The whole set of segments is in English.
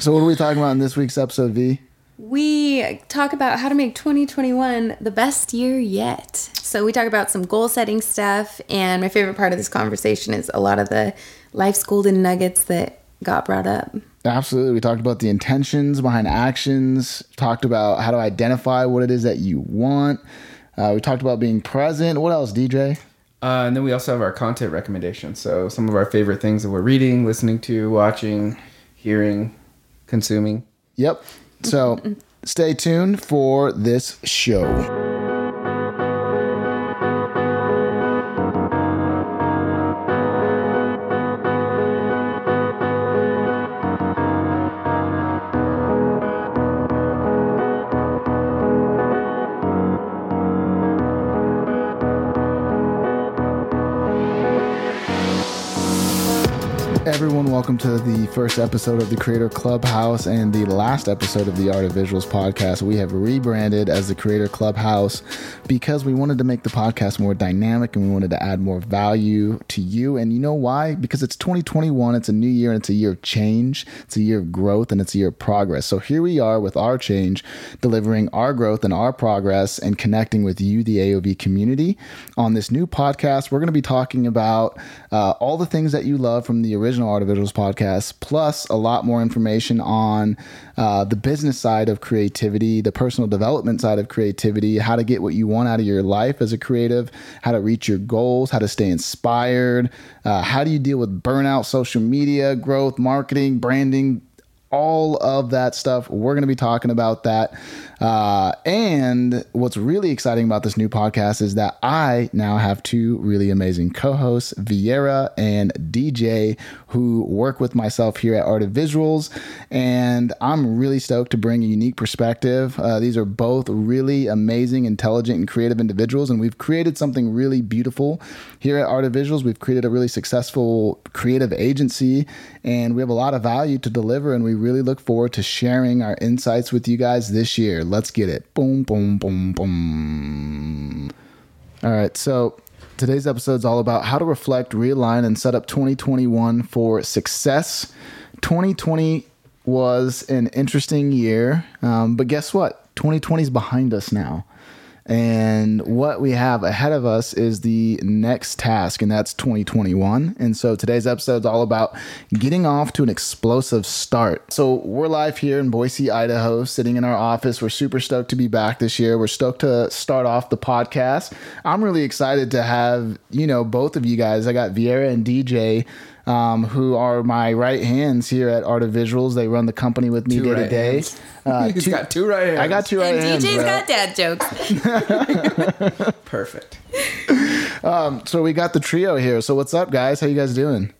So, what are we talking about in this week's episode, V? We talk about how to make 2021 the best year yet. So, we talk about some goal setting stuff. And my favorite part of this conversation is a lot of the life's golden nuggets that got brought up. Absolutely. We talked about the intentions behind actions, talked about how to identify what it is that you want. Uh, we talked about being present. What else, DJ? Uh, and then we also have our content recommendations. So some of our favorite things that we're reading, listening to, watching, hearing, consuming. Yep. So stay tuned for this show. First episode of the Creator Clubhouse and the last episode of the Art of Visuals podcast. We have rebranded as the Creator Clubhouse because we wanted to make the podcast more dynamic and we wanted to add more value to you. And you know why? Because it's 2021, it's a new year, and it's a year of change, it's a year of growth, and it's a year of progress. So here we are with our change, delivering our growth and our progress and connecting with you, the AOV community. On this new podcast, we're going to be talking about uh, all the things that you love from the original Art of Visuals podcast, plus a lot more information on uh, the business side of creativity, the personal development side of creativity, how to get what you want out of your life as a creative, how to reach your goals, how to stay inspired, uh, how do you deal with burnout, social media, growth, marketing, branding, all of that stuff. We're going to be talking about that. Uh, and what's really exciting about this new podcast is that I now have two really amazing co hosts, Vieira and DJ, who work with myself here at Art of Visuals. And I'm really stoked to bring a unique perspective. Uh, these are both really amazing, intelligent, and creative individuals. And we've created something really beautiful here at Art of Visuals. We've created a really successful creative agency, and we have a lot of value to deliver. And we really look forward to sharing our insights with you guys this year. Let's get it. Boom, boom, boom, boom. All right. So today's episode is all about how to reflect, realign, and set up 2021 for success. 2020 was an interesting year, um, but guess what? 2020 is behind us now. And what we have ahead of us is the next task, and that's 2021. And so today's episode is all about getting off to an explosive start. So we're live here in Boise, Idaho, sitting in our office. We're super stoked to be back this year. We're stoked to start off the podcast. I'm really excited to have, you know, both of you guys. I got Vieira and DJ. Um, who are my right hands here at Art of Visuals? They run the company with me Two day right to day. hands. Uh, He's two- got two right hands. I got two right and hands. DJ's bro. got dad jokes. perfect. So we got the trio here. So what's up, guys? How you guys doing?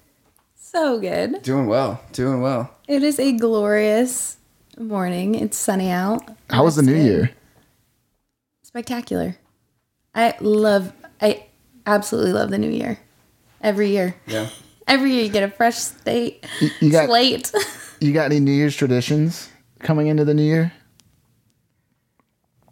so good. Doing well. Doing well. It is a glorious morning. It's sunny out. How was the new good. year? Spectacular. I love, I absolutely love the new year. Every year. Yeah. Every year you get a fresh state, you got- slate. You got any New Year's traditions coming into the new year?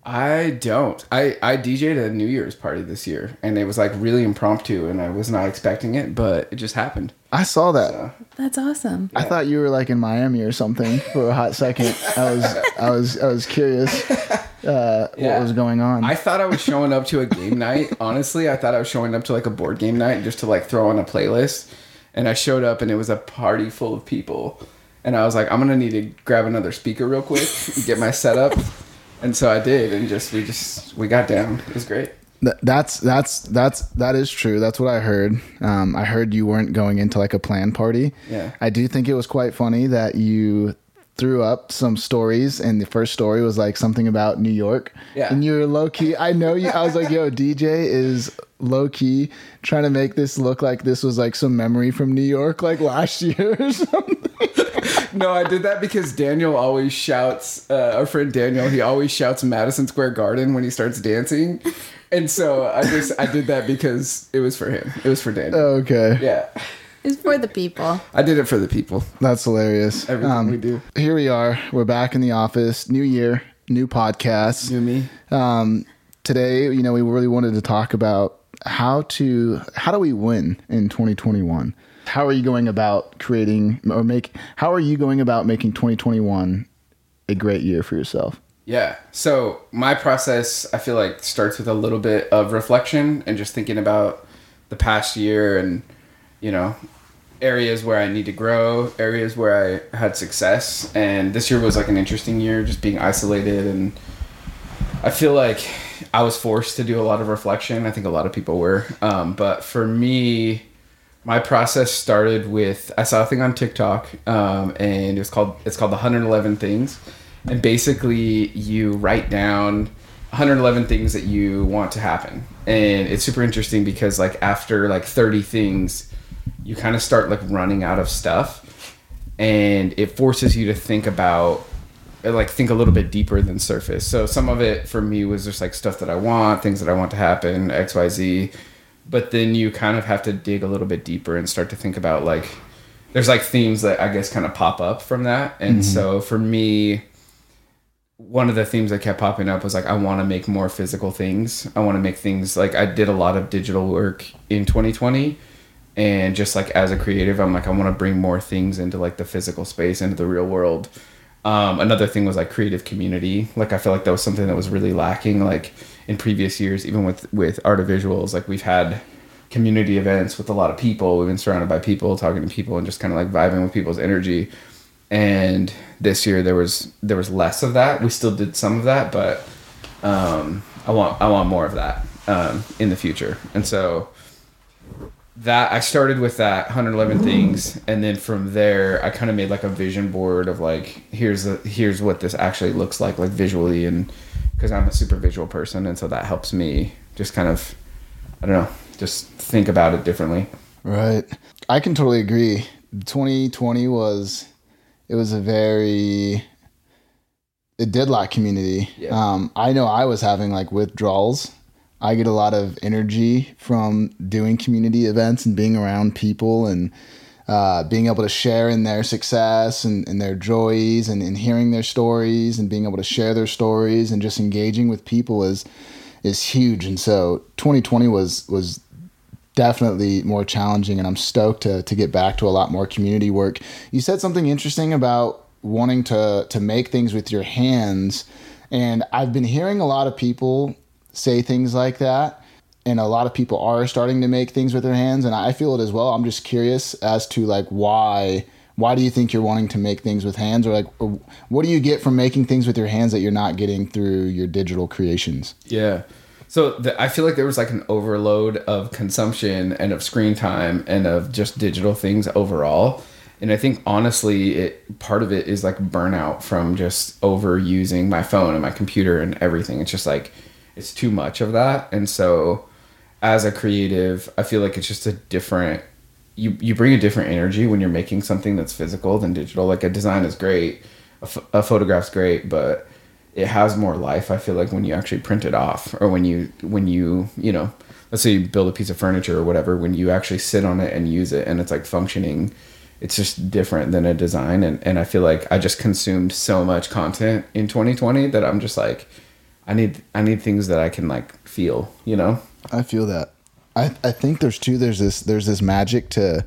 I don't. I I DJ'd a New Year's party this year, and it was like really impromptu, and I was not expecting it, but it just happened. I saw that. That's awesome. I thought you were like in Miami or something for a hot second. I was, I was, I was curious uh, what was going on. I thought I was showing up to a game night. Honestly, I thought I was showing up to like a board game night just to like throw on a playlist. And I showed up and it was a party full of people. And I was like, I'm gonna need to grab another speaker real quick, and get my setup. And so I did, and just we just we got down. It was great. That's that's that's that is true. That's what I heard. Um, I heard you weren't going into like a planned party. Yeah. I do think it was quite funny that you threw up some stories, and the first story was like something about New York. Yeah. And you were low key. I know you. I was like, yo, DJ is low key trying to make this look like this was like some memory from New York, like last year or something. No, I did that because Daniel always shouts. Uh, our friend Daniel, he always shouts Madison Square Garden when he starts dancing, and so I just I did that because it was for him. It was for Daniel. Okay. Yeah, It's for the people. I did it for the people. That's hilarious. Everything Um, we do. Here we are. We're back in the office. New year, new podcast. You and me. Um, today, you know, we really wanted to talk about how to how do we win in 2021. how are you going about creating or make how are you going about making 2021 a great year for yourself Yeah. So my process, I feel like, starts with a little bit of reflection and just thinking about the past year and, you know, areas where I need to grow, areas where I had success. And this year was like an interesting year, just being isolated. And I feel like I was forced to do a lot of reflection. I think a lot of people were. Um, but for me, my process started with I saw a thing on TikTok, um, and it was called it's called the 111 things, and basically you write down 111 things that you want to happen, and it's super interesting because like after like 30 things, you kind of start like running out of stuff, and it forces you to think about uh, like think a little bit deeper than surface. So some of it for me was just like stuff that I want, things that I want to happen, X, Y, Z but then you kind of have to dig a little bit deeper and start to think about like there's like themes that I guess kind of pop up from that. And mm-hmm. so for me one of the themes that kept popping up was like I want to make more physical things. I want to make things like I did a lot of digital work in 2020 and just like as a creative I'm like I want to bring more things into like the physical space into the real world. Um, another thing was like creative community. Like I feel like that was something that was really lacking. Like in previous years, even with with art of visuals, like we've had community events with a lot of people. We've been surrounded by people, talking to people, and just kind of like vibing with people's energy. And this year there was there was less of that. We still did some of that, but um, I want I want more of that um, in the future. And so that I started with that 111 things, and then from there I kind of made like a vision board of like here's the here's what this actually looks like like visually, and because I'm a super visual person, and so that helps me just kind of I don't know just think about it differently. Right. I can totally agree. 2020 was it was a very it did lack community. Yeah. Um, I know I was having like withdrawals. I get a lot of energy from doing community events and being around people and uh, being able to share in their success and, and their joys and, and hearing their stories and being able to share their stories and just engaging with people is is huge. And so 2020 was was definitely more challenging and I'm stoked to to get back to a lot more community work. You said something interesting about wanting to to make things with your hands and I've been hearing a lot of people say things like that and a lot of people are starting to make things with their hands and I feel it as well. I'm just curious as to like why why do you think you're wanting to make things with hands or like or what do you get from making things with your hands that you're not getting through your digital creations? Yeah. So the, I feel like there was like an overload of consumption and of screen time and of just digital things overall. And I think honestly, it part of it is like burnout from just overusing my phone and my computer and everything. It's just like it's too much of that. And so as a creative, I feel like it's just a different you you bring a different energy when you're making something that's physical than digital. Like a design is great, a, photograph's great, but it has more life. I feel like when you actually print it off, or when you when you you know, let's say you build a piece of furniture or whatever, when you actually sit on it and use it, and it's like functioning. It's just different than a design, and and I feel like I just consumed so much content in 2020 that I'm just like, I need I need things that I can like feel, you know. I feel that. I, I think there's two. There's this there's this magic to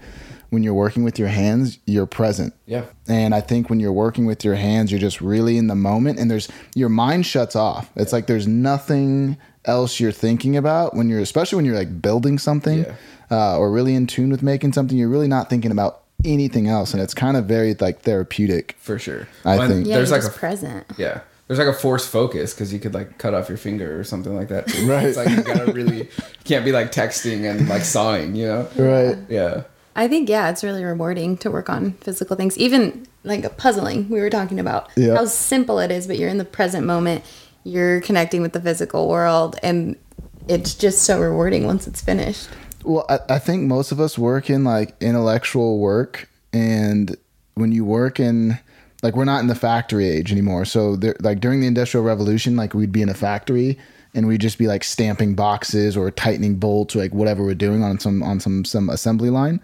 when you're working with your hands, you're present. Yeah. And I think when you're working with your hands, you're just really in the moment and there's your mind shuts off. It's like there's nothing else you're thinking about when you're especially when you're like building something Yeah. uh, or really in tune with making something, you're really not thinking about anything else and it's kind of very like therapeutic. For sure. I When think- Yeah, there's you're like just a present. Yeah. There's like a forced focus because you could like cut off your finger or something like that. Too. Right. It's like you gotta really you can't be like texting and like sawing, you know? Right. Yeah. I think yeah, it's really rewarding to work on physical things, even like a puzzling. We were talking about Yeah. how simple it is, but you're in the present moment. You're connecting with the physical world, and it's just so rewarding once it's finished. Well, I, I think most of us work in like intellectual work, and when you work in like we're not in the factory age anymore. So there, like during the industrial revolution, like we'd be in a factory and we'd just be like stamping boxes or tightening bolts or like whatever we're doing on some on some some assembly line.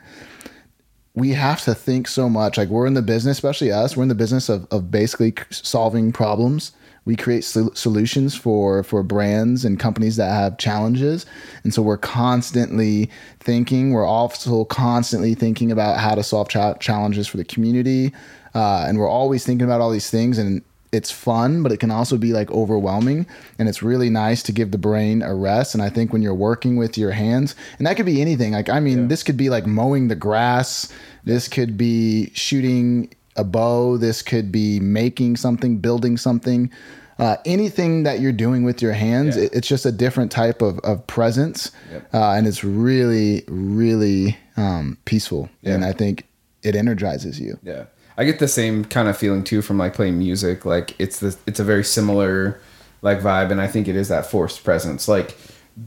We have to think so much. Like we're in the business, especially us. We're in the business of of basically solving problems we create sol- solutions for for brands and companies that have challenges, and so we're constantly thinking. We're also constantly thinking about how to solve cha- challenges for the community, uh, and we're always thinking about all these things and it's fun, but it can also be like overwhelming. And it's really nice to give the brain a rest. And I think when you're working with your hands, and that could be anything. Like, I mean, yeah. this could be like mowing the grass, this could be shooting a bow, this could be making something, building something. Uh, anything that you're doing with your hands, yeah. it, it's just a different type of, of presence. Yep. Uh, and it's really, really um, peaceful. Yeah. And I think it energizes you. Yeah. I get the same kind of feeling too from like playing music. Like it's the it's a very similar like vibe, and I think it is that forced presence. Like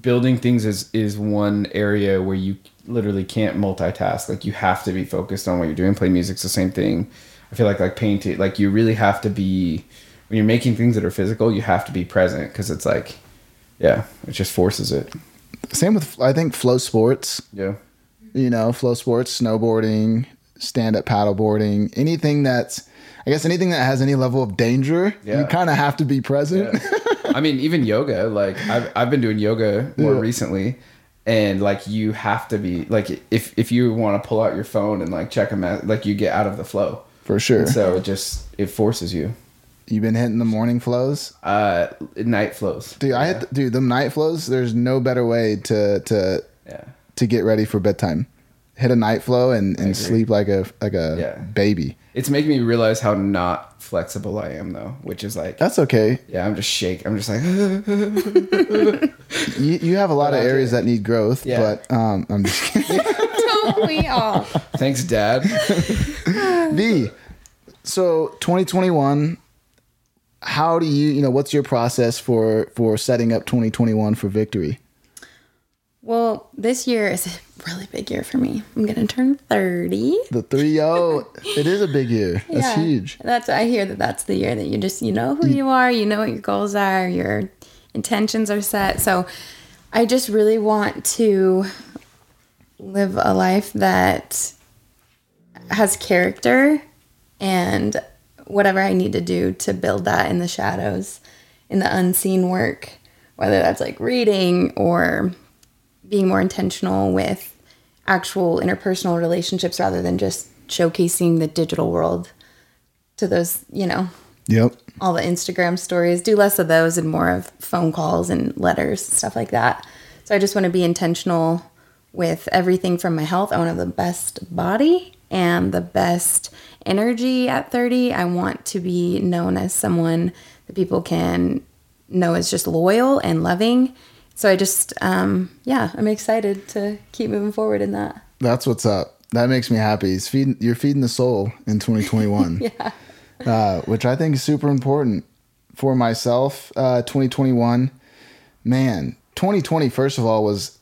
building things is is one area where you literally can't multitask. Like you have to be focused on what you're doing. Play music's the same thing. I feel like like painting, like you really have to be when you're making things that are physical. You have to be present because it's like, yeah, it just forces it. Same with I think flow sports. Yeah. You know, flow sports, snowboarding, stand up paddleboarding, anything that's I guess anything that has any level of danger, yeah. you kind of have to be present. Yeah. I mean, even yoga, like I've, I've been doing yoga more yeah. recently and like you have to be like if if you want to pull out your phone and like check a mess, like you get out of the flow. For sure. And so it just it forces you. You've been hitting the morning flows? Uh night flows. Dude, I hit the, dude, the night flows, there's no better way to to yeah. to get ready for bedtime hit a night flow and, and sleep like a like a yeah. baby. It's making me realize how not flexible I am though, which is like That's okay. Yeah, I'm just shake. I'm just like you, you have a lot but of areas that need growth, yeah. but um I'm just kidding. Don't we all? Thanks, Dad. V. So 2021 how do you you know what's your process for for setting up 2021 for victory well, this year is a really big year for me. I'm gonna turn 30. The 3 0. it is a big year. That's yeah, huge. That's I hear that that's the year that you just you know who you are, you know what your goals are, your intentions are set. So I just really want to live a life that has character and whatever I need to do to build that in the shadows, in the unseen work, whether that's like reading or being more intentional with actual interpersonal relationships rather than just showcasing the digital world to those, you know. Yep. All the Instagram stories. Do less of those and more of phone calls and letters, stuff like that. So I just want to be intentional with everything from my health. I want to have the best body and the best energy at 30. I want to be known as someone that people can know as just loyal and loving so I just, um, yeah, I'm excited to keep moving forward in that. That's what's up. That makes me happy. It's feeding, you're feeding the soul in 2021. yeah. Uh, which I think is super important for myself. Uh, 2021, man, 2020, first of all, was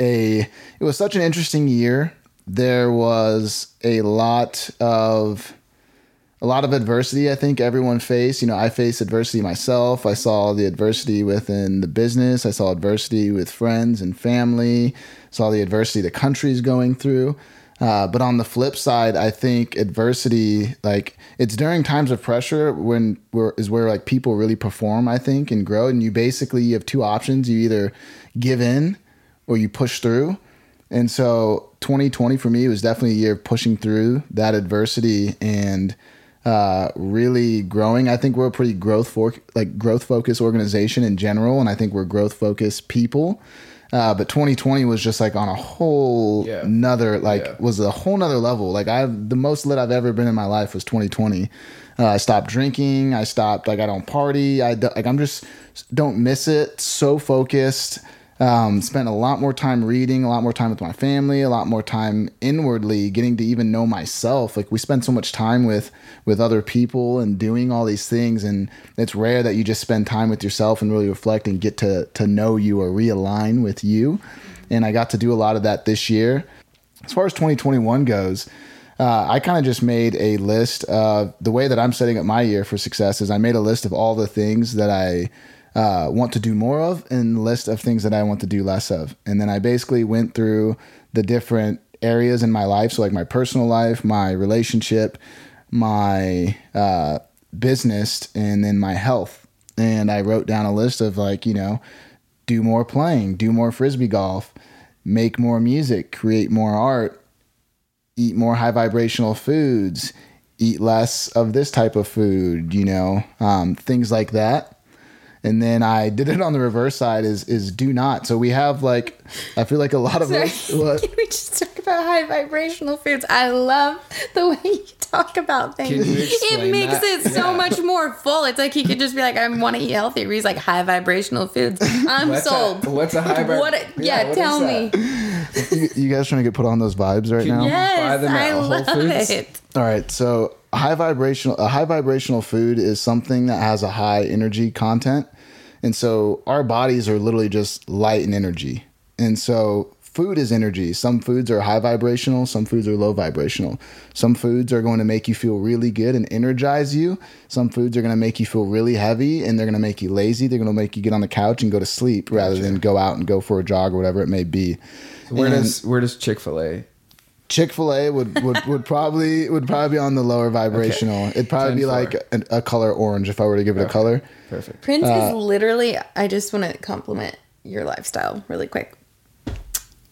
a, it was such an interesting year. There was a lot of, a lot of adversity I think everyone faced. You know, I faced adversity myself. I saw the adversity within the business. I saw adversity with friends and family. Saw the adversity the country's going through. Uh, but on the flip side, I think adversity, like it's during times of pressure when where is where like people really perform, I think, and grow. And you basically you have two options: you either give in or you push through. And so 2020 for me was definitely a year of pushing through that adversity and uh, really growing. I think we're a pretty growth for like growth focused organization in general, and I think we're growth focused people. Uh, but 2020 was just like on a whole yeah. another like yeah. was a whole nother level. Like I the most lit I've ever been in my life was 2020. Uh, I stopped drinking. I stopped like I don't party. I like I'm just don't miss it. So focused. Um, spent a lot more time reading, a lot more time with my family, a lot more time inwardly getting to even know myself. Like we spend so much time with with other people and doing all these things, and it's rare that you just spend time with yourself and really reflect and get to to know you or realign with you. And I got to do a lot of that this year. As far as 2021 goes, uh, I kind of just made a list. Of, the way that I'm setting up my year for success is I made a list of all the things that I uh, want to do more of and list of things that I want to do less of. And then I basically went through the different areas in my life. So, like my personal life, my relationship, my uh, business, and then my health. and I wrote down a list of like, you know, do more playing, do more frisbee golf, make more music, create more art, eat more high vibrational foods, eat less of this type of food, you know, um, things like that. And then I did it on the reverse side is is do not. So we have like I feel like a lot of Sorry. us what Can we just talk about high vibrational foods? I love the way you talk about things. Can you It makes that? it so Yeah. much more full. It's like he could just be like, I want to eat healthy. He's like high vibrational foods. I'm What's sold. A, what's a high vib- What? Yeah, what is tell me. you, you guys trying to get put on those vibes right Can now? Yes, Buy them at I Whole love Foods? it. All right, so high vibrational a high vibrational food is something that has a high energy content. And so our bodies are literally just light and energy. And so food is energy. Some foods are high vibrational, some foods are low vibrational. Some foods are going to make you feel really good and energize you. Some foods are going to make you feel really heavy and they're going to make you lazy. They're going to make you get on the couch and go to sleep rather than go out and go for a jog or whatever it may be. Where And- does where does Chick Fil A? Chick Fil A would, would would probably would probably be on the lower vibrational. It'd probably Ten be four. like a, a color orange if I were to give it a color. Perfect. Prince Uh, is literally, I just want to compliment your lifestyle really quick.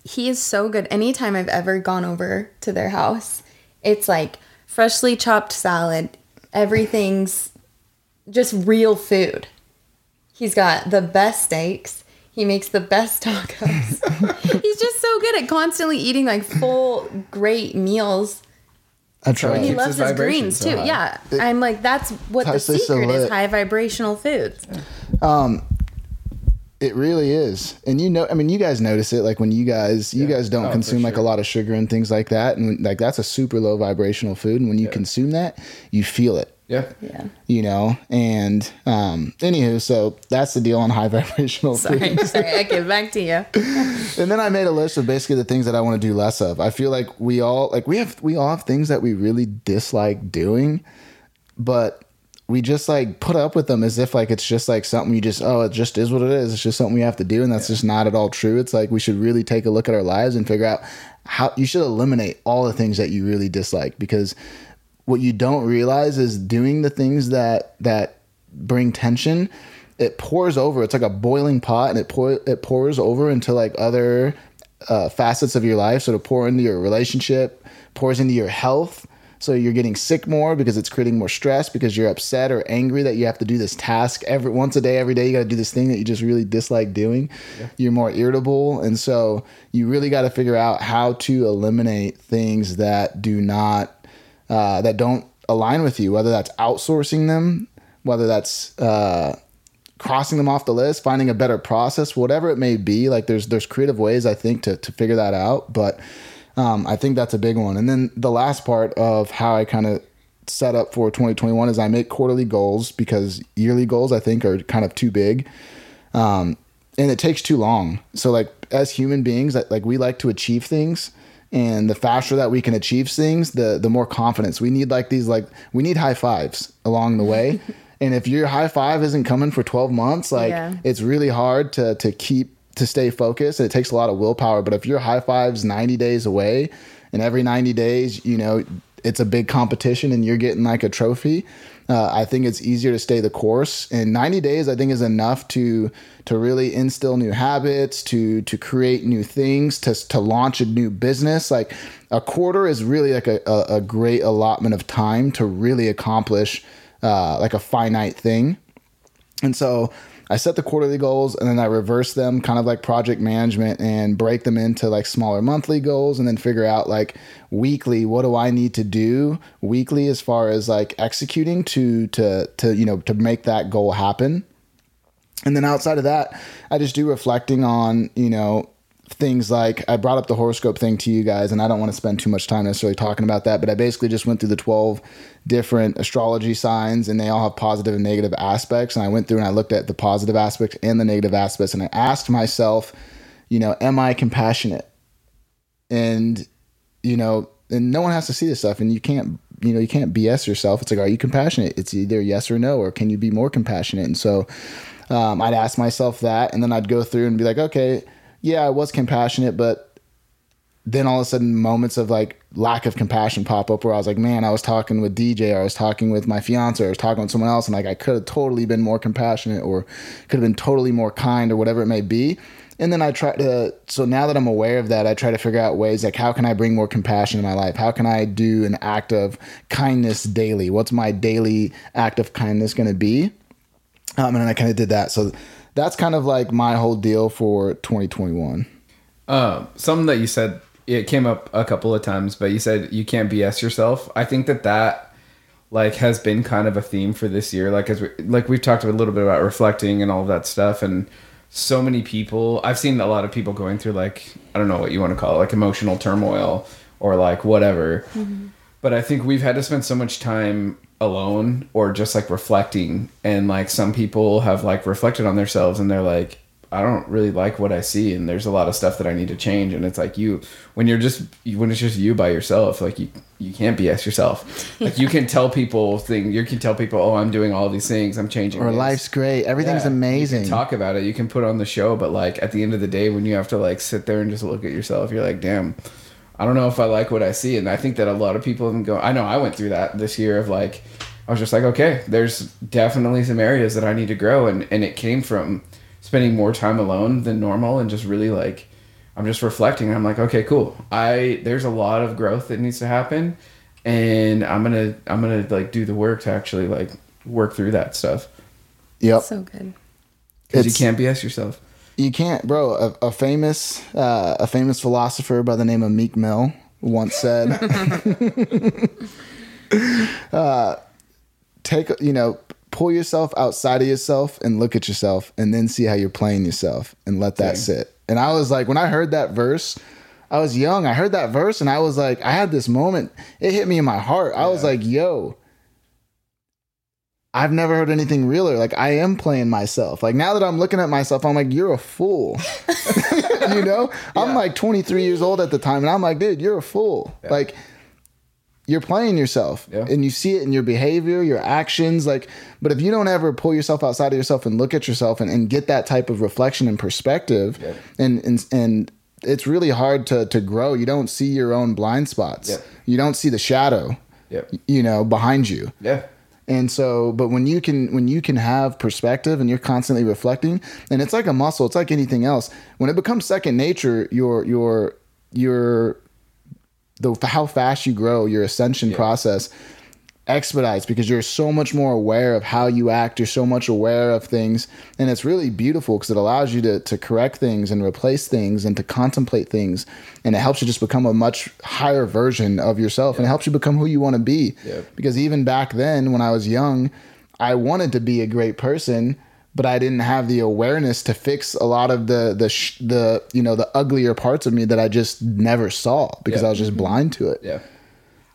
He is so good. Anytime I've ever gone over to their house, it's like freshly chopped salad. Everything's just real food. He's got the best steaks. He makes the best tacos. He's just so good at constantly eating like full, great meals. I try. He loves his his greens so too. high. Yeah. I'm like, that's what the to so secret is high vibrational foods. Um, It really is, and you know, I mean, you guys notice it. Like when you guys, you guys don't Oh, for consume like a lot of sugar and things like that, and like that's a super low vibrational food. And when you consume that, you feel it. Yeah. Yeah. You know, and um, anywho, so that's the deal on high vibrational. Sorry, sorry. I get back to you. And then I made a list of basically the things that I want to do less of. I feel like we all like we have we all have things that we really dislike doing, but we just like put up with them as if like it's just like something you just oh it just is what it is. It's just something we have to do, and that's just not at all true. It's like we should really take a look at our lives and figure out how you should eliminate all the things that you really dislike because what you don't realize is doing the things that that bring tension it pours over. It's like a boiling pot and it pour it pours over into like other uh, facets of your life. So to pour into your relationship pours into your health. So you're getting sick more because it's creating more stress because you're upset or angry that you have to do this task every once a day every day you got to do this thing that you just really dislike doing. You're more irritable. And so you really got to figure out how to eliminate things that do not uh, that don't align with you, whether that's outsourcing them, whether that's uh, crossing them off the list, finding a better process, whatever it may be. Like there's there's creative ways I think to to figure that out, but um, I think that's a big one. And then the last part of how I kind of set up for 2021 is I make quarterly goals because yearly goals I think are kind of too big um, and it takes too long. So like as human beings, like we like to achieve things, and the faster that we can achieve things, the the more confidence we need. Like these, like we need high fives along the way. and if your high five isn't coming for twelve months, like Yeah. it's really hard to to keep to stay focused. It takes a lot of willpower. But if your high fives ninety days away, and every ninety days, you know. It's a big competition, and you're getting like a trophy. Uh, I think it's easier to stay the course. And 90 days, I think, is enough to to really instill new habits, to to create new things, to to launch a new business. Like a quarter is really like a, a, a great allotment of time to really accomplish uh, like a finite thing. And so I set the quarterly goals and then I reverse them kind of like project management and break them into like smaller monthly goals and then figure out like weekly what do I need to do weekly as far as like executing to to to you know to make that goal happen. And then outside of that, I just do reflecting on, you know, things like I brought up the horoscope thing to you guys, and I don't want to spend too much time necessarily talking about that, but I basically just went through the 12 different astrology signs, and they all have positive and negative aspects. And I went through and I looked at the positive aspects and the negative aspects, and I asked myself, you know, am I compassionate? And, you know, and no one has to see this stuff, and you can't you know you can't bs yourself it's like are you compassionate it's either yes or no or can you be more compassionate and so um, i'd ask myself that and then i'd go through and be like okay yeah i was compassionate but then all of a sudden moments of like lack of compassion pop up where I was like, man, I was talking with DJ or I was talking with my fiance or I was talking with someone else and like I could have totally been more compassionate or could have been totally more kind or whatever it may be. And then I try to so now that I'm aware of that, I try to figure out ways like how can I bring more compassion in my life? How can I do an act of kindness daily? What's my daily act of kindness going to be? Um, and I kind of did that. So that's kind of like my whole deal for 2021. Um, something that you said it came up a couple of times, but you said you can't BS yourself. I think that that like has been kind of a theme for this year. Like as we, like we've talked a little bit about reflecting and all of that stuff, and so many people. I've seen a lot of people going through like I don't know what you want to call it, like emotional turmoil or like whatever. But I think we've had to spend so much time alone or just like reflecting, and like some people have like reflected on themselves and they're like, I don't really like what I see, and there's a lot of stuff that I need to change. And it's like you, when you're just when it's just you by yourself, like you you can't BS yourself. Like you can tell people thing, you can tell people, oh, I'm doing all these things, I'm changing. Or this." life's great. Everything's Yeah, amazing. Talk about it, you can put on the show, but like at the end of the day, when you have to like sit there and just look at yourself, you're like, damn. I don't know if I like what I see, and I think that a lot of people have go. I know I went through that this year of like, I was just like, okay, there's definitely some areas that I need to grow, and and it came from spending more time alone than normal, and just really like, I'm just reflecting. I'm like, okay, cool. I there's a lot of growth that needs to happen, and I'm gonna I'm gonna like do the work to actually like work through that stuff yep. So good. because you can't BS yourself. You can't, bro. A, a famous, uh, a famous philosopher by the name of Meek Mill once said, uh, "Take you know, pull yourself outside of yourself and look at yourself, and then see how you're playing yourself, and let that Dang. sit." And I was like, when I heard that verse, I was young. I heard that verse, and I was like, I had this moment. It hit me in my heart. I was like, yo. I've never heard anything realer. Like I am playing myself. Like now that I'm looking at myself, I'm like, you're a fool. you know? I'm like 23 years old at the time, and I'm like, dude, you're a fool. Like you're playing yourself. Yeah. And you see it in your behavior, your actions. Like, but if you don't ever pull yourself outside of yourself and look at yourself and, and get that type of reflection and perspective, Yeah. and and and it's really hard to to grow. You don't see your own blind spots. Yeah. You don't see the shadow, you know, behind you. Yeah. And so, but when you can when you can have perspective and you're constantly reflecting, and it's like a muscle, it's like anything else. When it becomes second nature, your your your the how fast you grow, your ascension process expedites because you're so much more aware of how you act. You're so much aware of things, and it's really beautiful because it allows you to to correct things and replace things and to contemplate things, and it helps you just become a much higher version of yourself, and it helps you become who you want to be. Yeah. Because even back then, when I was young, I wanted to be a great person. But I didn't have the awareness to fix a lot of the the sh- the you know the uglier parts of me that I just never saw because Yeah. I was just mm-hmm. blind to it. Yeah.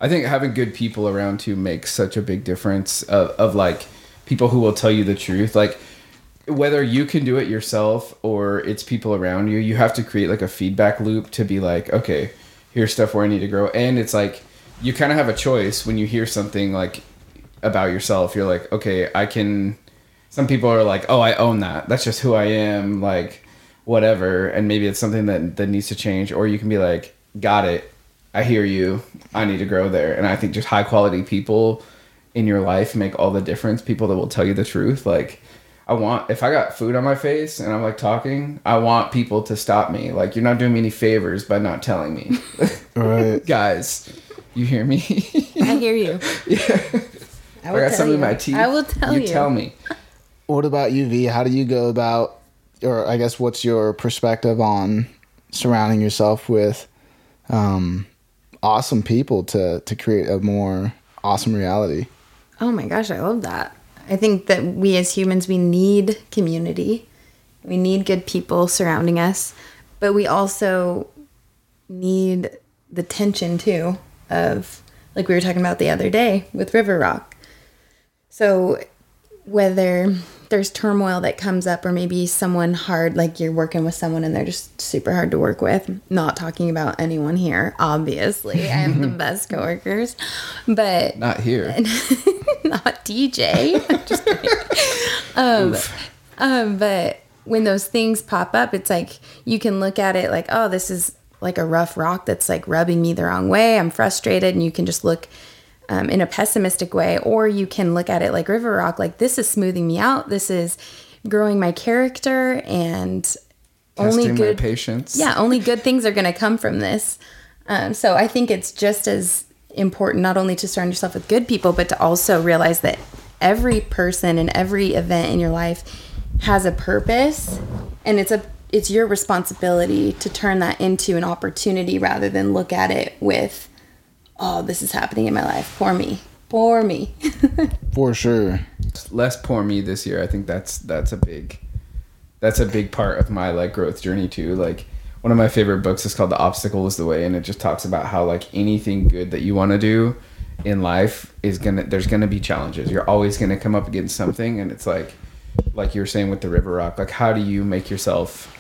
I think having good people around you makes such a big difference of, of like people who will tell you the truth. Like whether you can do it yourself or it's people around you, you have to create like a feedback loop to be like, okay, here's stuff where I need to grow. And it's like you kind of have a choice when you hear something like about yourself. You're like, okay, I can. Some people are like, oh, I own that. That's just who I am. Like whatever. And maybe it's something that that needs to change. Or you can be like, got it. I hear you. I need to grow there. And I think just high quality people in your life make all the difference. People that will tell you the truth. Like, I want, if I got food on my face and I'm like talking, I want people to stop me. Like, you're not doing me any favors by not telling me. Right. Guys, you hear me? I hear you. I, I will got tell something in you. my teeth. I will tell you. You tell me. What about you, V? How do you go about, or I guess, what's your perspective on surrounding yourself with um, awesome people to to create a more awesome reality? Oh my gosh, I love that. I think that we as humans, we need community. We need good people surrounding us, but we also need the tension too of like we were talking about the other day with River Rock. So whether there's turmoil that comes up or maybe someone hard like you're working with someone and they're just super hard to work with not talking about anyone here obviously i have the best coworkers but Not here. not DJ. Just um, um, but when those things pop up, it's like you can look at it like, oh, this is like a rough rock that's like rubbing me the wrong way. I'm frustrated, and you can just look um, in a pessimistic way, or you can look at it like river rock, like this is smoothing me out. This is growing my character, and only good patience. yeah, only good things are going to come from this. Um, so I think it's just as important not only to surround yourself with good people, but to also realize that every person and every event in your life has a purpose, and it's a it's your responsibility to turn that into an opportunity rather than look at it with, oh, this is happening in my life. Poor me. Poor me. For sure. less poor me this year. I think that's that's a big that's a big part of my like growth journey too. Like one of my favorite books is called The Obstacle is the Way and it just talks about how like anything good that you want to do in life is gonna there's gonna be challenges. You're always gonna come up against something and it's like like you were saying with the river rock, like how do you make yourself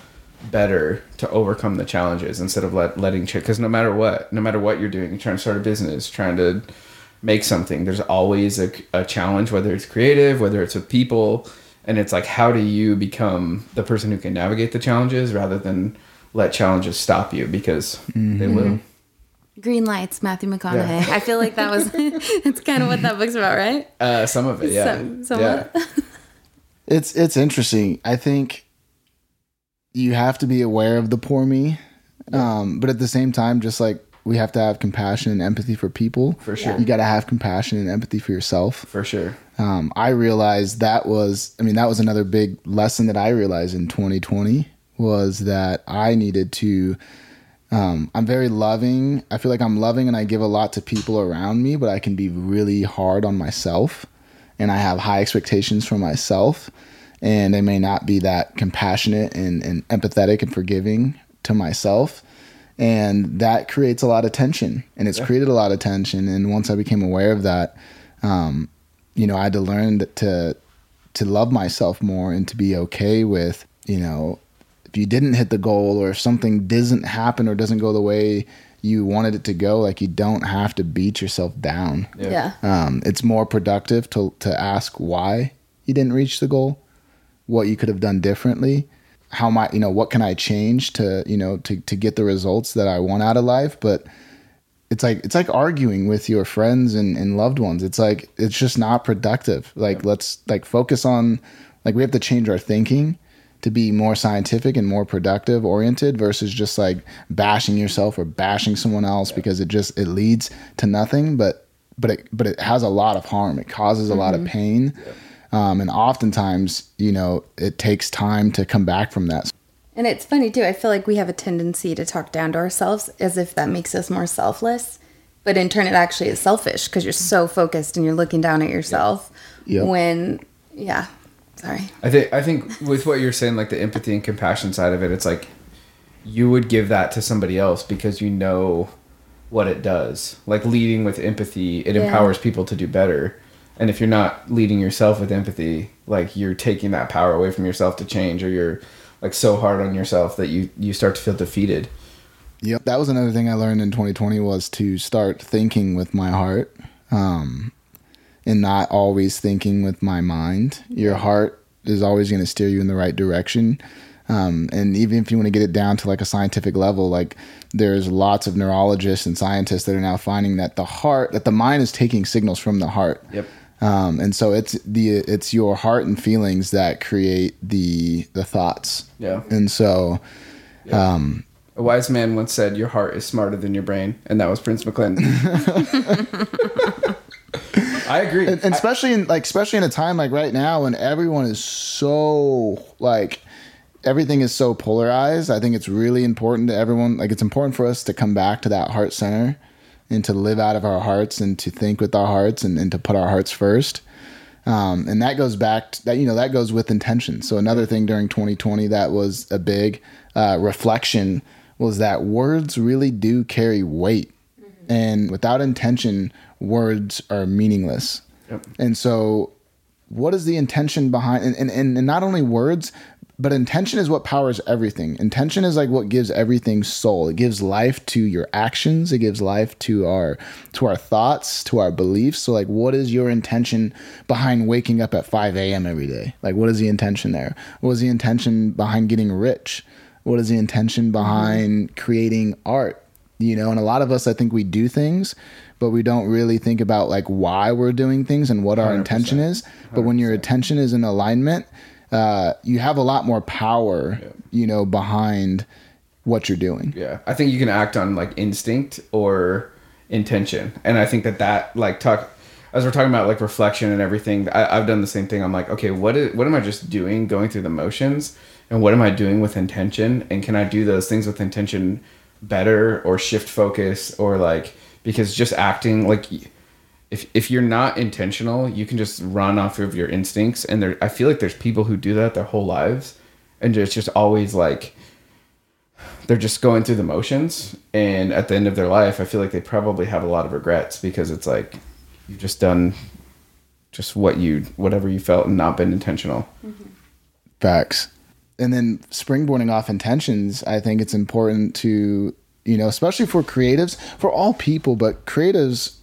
better to overcome the challenges instead of let, letting because no matter what no matter what you're doing you're trying to start a business trying to make something there's always a, a challenge whether it's creative whether it's with people and it's like how do you become the person who can navigate the challenges rather than let challenges stop you because they will Green lights, Matthew McConaughey. I feel like that was it's kind of what that book's about, right? uh, some of it yeah Some- somewhat. yeah It's it's interesting. I think you have to be aware of the poor me, um, but at the same time, just like we have to have compassion and empathy for people. For sure. you got to have compassion and empathy for yourself. for sure Um, I realized that was, I mean, that was another big lesson that I realized in 2020 was that I needed to. Um, I'm very loving. I feel like I'm loving and I give a lot to people around me, but I can be really hard on myself and I have high expectations for myself. And I may not be that compassionate and, and empathetic and forgiving to myself. And that creates a lot of tension and it's created a lot of tension. And once I became aware of that, um, you know, I had to learn that to to love myself more and to be okay with, you know, if you didn't hit the goal or if something doesn't happen or doesn't go the way you wanted it to go, like you don't have to beat yourself down. Yeah. Um, it's more productive to to ask why you didn't reach the goal, what you could have done differently, how might you know what can I change to you know to to get the results that I want out of life, but it's like it's like arguing with your friends and, and loved ones. It's like it's just not productive. Like let's like focus on like we have to change our thinking to be more scientific and more productive oriented versus just like bashing yourself or bashing someone else because it just it leads to nothing but but it but it has a lot of harm. It causes a lot of mm-hmm. pain. Um, and oftentimes, you know, it takes time to come back from that. And it's funny too. I feel like we have a tendency to talk down to ourselves as if that makes us more selfless. But in turn, it actually is selfish because you're so focused and you're looking down at yourself. Yep. When, yeah, sorry. I think I think with what you're saying, like the empathy and compassion side of it, it's like you would give that to somebody else because you know what it does. Like leading with empathy, it Yeah. empowers people to do better. And if you're not leading yourself with empathy, like you're taking that power away from yourself to change, or you're like so hard on yourself that you you start to feel defeated. Yep, that was another thing I learned in 2020 was to start thinking with my heart, um, and not always thinking with my mind. Your heart is always going to steer you in the right direction. Um, and even if you want to get it down to like a scientific level, like there's lots of neurologists and scientists that are now finding that the heart, that the mind is taking signals from the heart. Yep. Um, and so it's the it's your heart and feelings that create the the thoughts. Yeah. And so A wise man once said, "Your heart is smarter than your brain," and that was Prince McClendon. I agree. and, and especially in like especially in a time like right now when everyone is so like everything is so polarized i think it's really important to everyone like it's important for us to come back to that heart center and to live out of our hearts and to think with our hearts and, and to put our hearts first. Um, and that goes back to that you know that goes with intention. So another thing during 2020 that was a big uh, reflection was that words really do carry weight. And without intention words are meaningless. Yep. and so what is the intention behind and, and, and not only words but intention is what powers everything. Intention is like what gives everything soul. It gives life to your actions. It gives life to our to our thoughts to our beliefs. So like what is your intention behind waking up at 5 a.m every day? Like what is the intention there? What is the intention behind getting rich? What is the intention behind creating art? You know and a lot of us i think we do things but we don't really think about like why we're doing things and what our intention is. But when your attention is in alignment uh, you have a lot more power you know behind what you're doing Yeah, I think you can act on like instinct or intention, and I think that that like talk as we're talking about like reflection and everything. I, I've done the same thing. I'm like, okay, what is what am I just doing, going through the motions, and what am I doing with intention, and can I do those things with intention better or shift focus or like because just acting like. If, if you're not intentional, you can just run off of your instincts, and there. I feel like there's people who do that their whole lives, and it's just always like they're just going through the motions and at the end of their life i feel like they probably have a lot of regrets because it's like you've just done just what you whatever you felt and not been intentional mm-hmm. Facts. And then springboarding off intentions, I think it's important to, you know, especially for creatives, for all people, but creatives,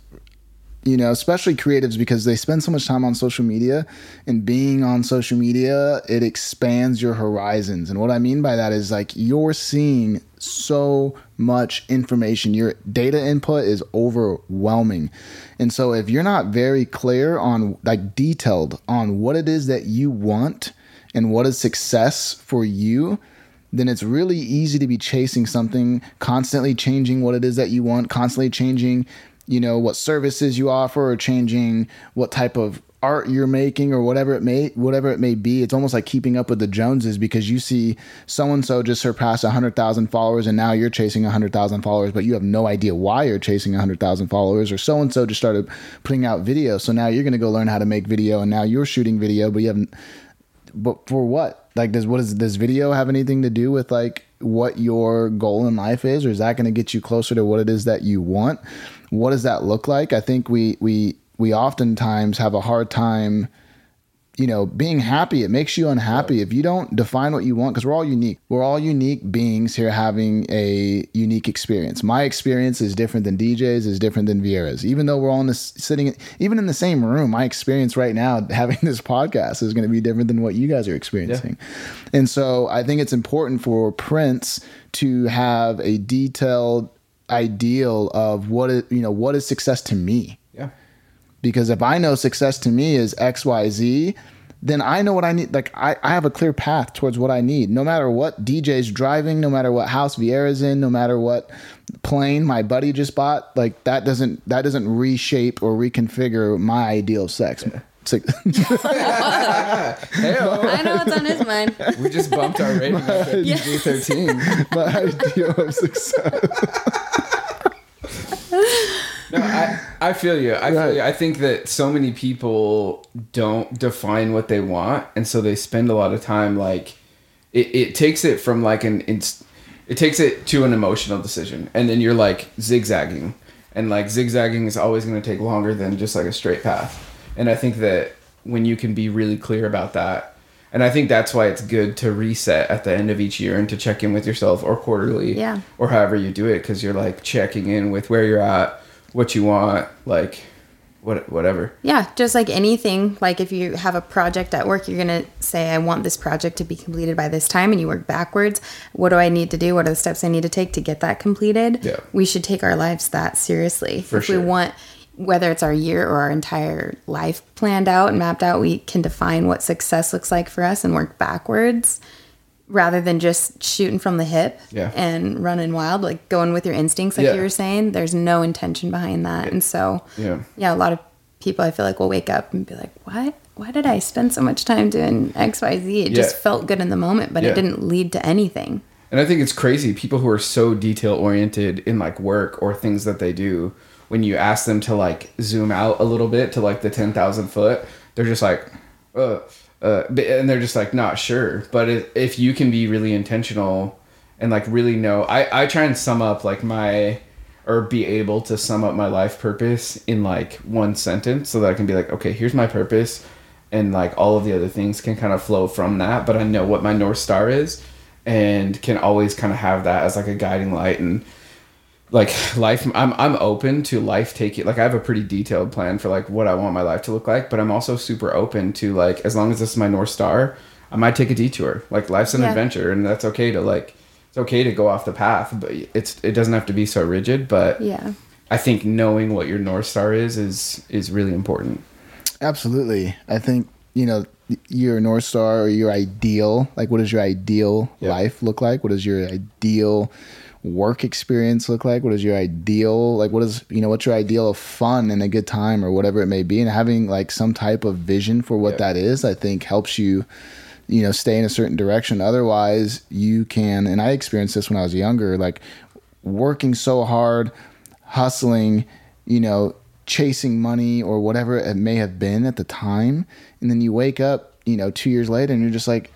you know, especially creatives because they spend so much time on social media and being on social media, it expands your horizons. And what I mean by that is like you're seeing so much information. Your data input is overwhelming. And so if you're not very clear on like detailed on what it is that you want, and what is success for you, then it's really easy to be chasing something, constantly changing what it is that you want, constantly changing, you know, what services you offer or changing what type of art you're making or whatever it may whatever it may be. It's almost like keeping up with the Joneses because you see so and so just surpass 100,000 followers and now you're chasing 100,000 followers, but you have no idea why you're chasing 100,000 followers or so and so just started putting out video. So now you're going to go learn how to make video and now you're shooting video, but you haven't but for what? Like, does what does this video have anything to do with like what your goal in life is, or is that going to get you closer to what it is that you want? What does that look like? I think we we we oftentimes have a hard time you know, being happy, it makes you unhappy if you don't define what you want because we're all unique. We're all unique beings here having a unique experience. My experience is different than DJ's, is different than Vieira's. Even though we're all in this sitting, even in the same room, my experience right now having this podcast is going to be different than what you guys are experiencing. And so I think it's important for Prince to have a detailed ideal of what it, you know, what is success to me yeah because if I know success to me is XYZ, then I know what I need. Like I, I have a clear path towards what I need. No matter what DJ's driving, no matter what house Vieira's in, no matter what plane my buddy just bought, like that doesn't that doesn't reshape or reconfigure my ideal of sex. Sex- I know what's on his mind. we just bumped our rating up at PG-13 my ideal of success. No, I, I feel you. I feel you. I think that so many people don't define what they want, and so they spend a lot of time like it, it takes it from like an inst- it takes it to an emotional decision, and then you're like zigzagging, and like zigzagging is always going to take longer than just like a straight path. And I think that when you can be really clear about that, and I think that's why it's good to reset at the end of each year and to check in with yourself or quarterly, Yeah. or however you do it, because you're like checking in with where you're at, what you want, like what whatever. Yeah, just like anything, like if you have a project at work, you're going to say, I want this project to be completed by this time, and you work backwards. What do I need to do? What are the steps I need to take to get that completed? Yeah. We should take our lives that seriously. For if sure. we want, whether it's our year or our entire life planned out and mapped out, we can define what success looks like for us and work backwards rather than just shooting from the hip Yeah. and running wild, like going with your instincts, like Yeah. you were saying. There's no intention behind that. And so, Yeah. yeah, a lot of people I feel like will wake up and be like, "What? Why did I spend so much time doing X, Y, Z? It just felt good in the moment, but it didn't lead to anything." And I think it's crazy people who are so detail oriented in like work or things that they do. When you ask them to like zoom out a little bit to like the ten thousand foot, they're just like, uh, uh, and they're just like not sure. But if, if you can be really intentional and like really know, I I try and sum up like my or be able to sum up my life purpose in like one sentence so that I can be like, okay, here's my purpose, and like all of the other things can kind of flow from that. But I know what my north star is, and can always kind of have that as like a guiding light and like life i'm i'm open to life taking like i have a pretty detailed plan for like what i want my life to look like but i'm also super open to like as long as this is my north star i might take a detour like life's an Yeah. adventure and that's okay to like it's okay to go off the path, but it's it doesn't have to be so rigid. But Yeah. I think knowing what your north star is is is really important. Absolutely. I think, you know, your North Star or your ideal, like what does your ideal Yeah. life look like? What does your ideal work experience look like? What is your ideal, like what is, you know, what's your ideal of fun and a good time or whatever it may be? And having like some type of vision for what Yeah. that is, I think helps you, you know, stay in a certain direction. Otherwise, you can, and I experienced this when I was younger, like working so hard, hustling, you know, chasing money or whatever it may have been at the time. And then you wake up, you know, two years later and you're just like,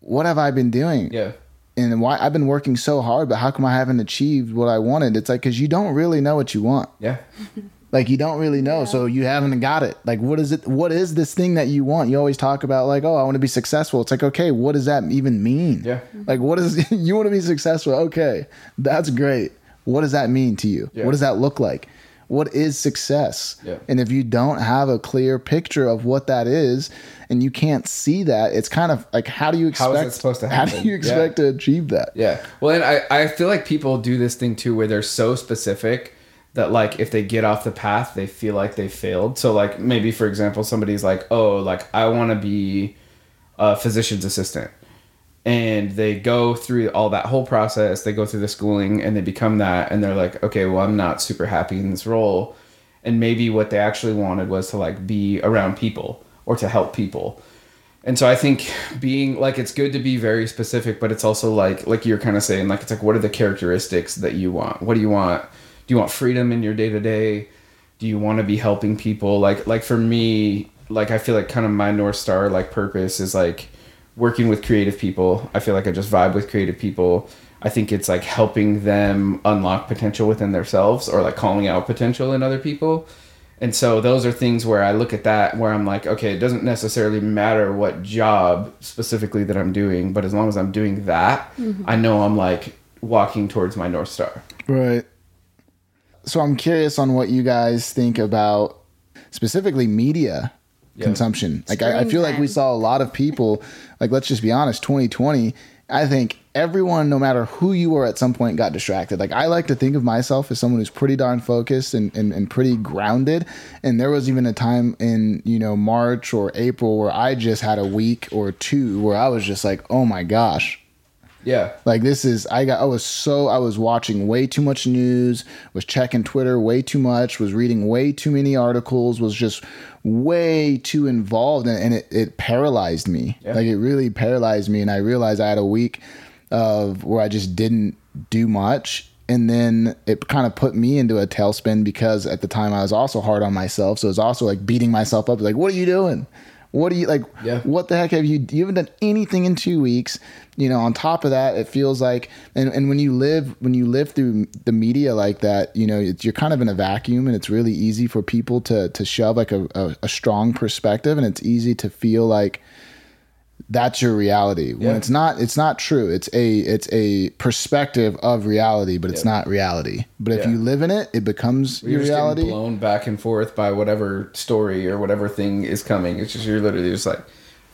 what have I been doing? Yeah. And why I've been working so hard, but how come I haven't achieved what I wanted? It's like, cause you don't really know what you want. Yeah. Like you don't really know. So you haven't got it. Like what is it what is this thing that you want? You always talk about like, oh, I want to be successful. It's like, okay, what does that even mean? Yeah. Like what is you want to be successful? Okay. That's great. What does that mean to you? Yeah. What does that look like? What is success? Yeah. And if you don't have a clear picture of what that is and you can't see that, it's kind of like how do you expect is it supposed to happen? How do you expect to achieve that? Yeah. Well, and I, I feel like people do this thing too where they're so specific that like if they get off the path, they feel like they failed. So like maybe for example, somebody's like, "Oh, like I want to be a physician's assistant." And they go through all that whole process, they go through the schooling and they become that and they're like, "Okay, well, I'm not super happy in this role." And maybe what they actually wanted was to like be around people or to help people. And so I think being like it's good to be very specific, but it's also like like you're kind of saying like it's like what are the characteristics that you want? What do you want? Do you want freedom in your day to day? Do you want to be helping people? Like like for me, like I feel like kind of my north star like purpose is like working with creative people. I feel like I just vibe with creative people. I think it's like helping them unlock potential within themselves or like calling out potential in other people. And so those are things where I look at that where I'm like, okay, it doesn't necessarily matter what job specifically that I'm doing, but as long as I'm doing that, mm-hmm. I know I'm like walking towards my North Star. Right. So I'm curious on what you guys think about specifically media Yeah. consumption. Like I, I Screen feel like we saw a lot of people, like let's just be honest, 2020, I think everyone, no matter who you were at some point, got distracted. Like I like to think of myself as someone who's pretty darn focused and, and, and pretty grounded. And there was even a time in, you know, March or April where I just had a week or two where I was just like, oh my gosh, Yeah. like this is I got I was so I was watching way too much news, was checking Twitter way too much, was reading way too many articles, was just way too involved and, and it, it paralyzed me. Yeah. Like it really paralyzed me and I realized I had a week of where I just didn't do much. And then it kind of put me into a tailspin because at the time I was also hard on myself. So it was also like beating myself up. Like, what are you doing? What are you like? Yeah. What the heck have you? You haven't done anything in two weeks. You know. On top of that, it feels like, and, and when you live when you live through the media like that, you know, it's, you're kind of in a vacuum, and it's really easy for people to to shove like a, a, a strong perspective, and it's easy to feel like that's your reality when Yeah. it's not it's not true it's a it's a perspective of reality but it's Yeah. not reality but if Yeah. you live in it it becomes You're your just reality blown back and forth by whatever story or whatever thing is coming. It's just you're literally just like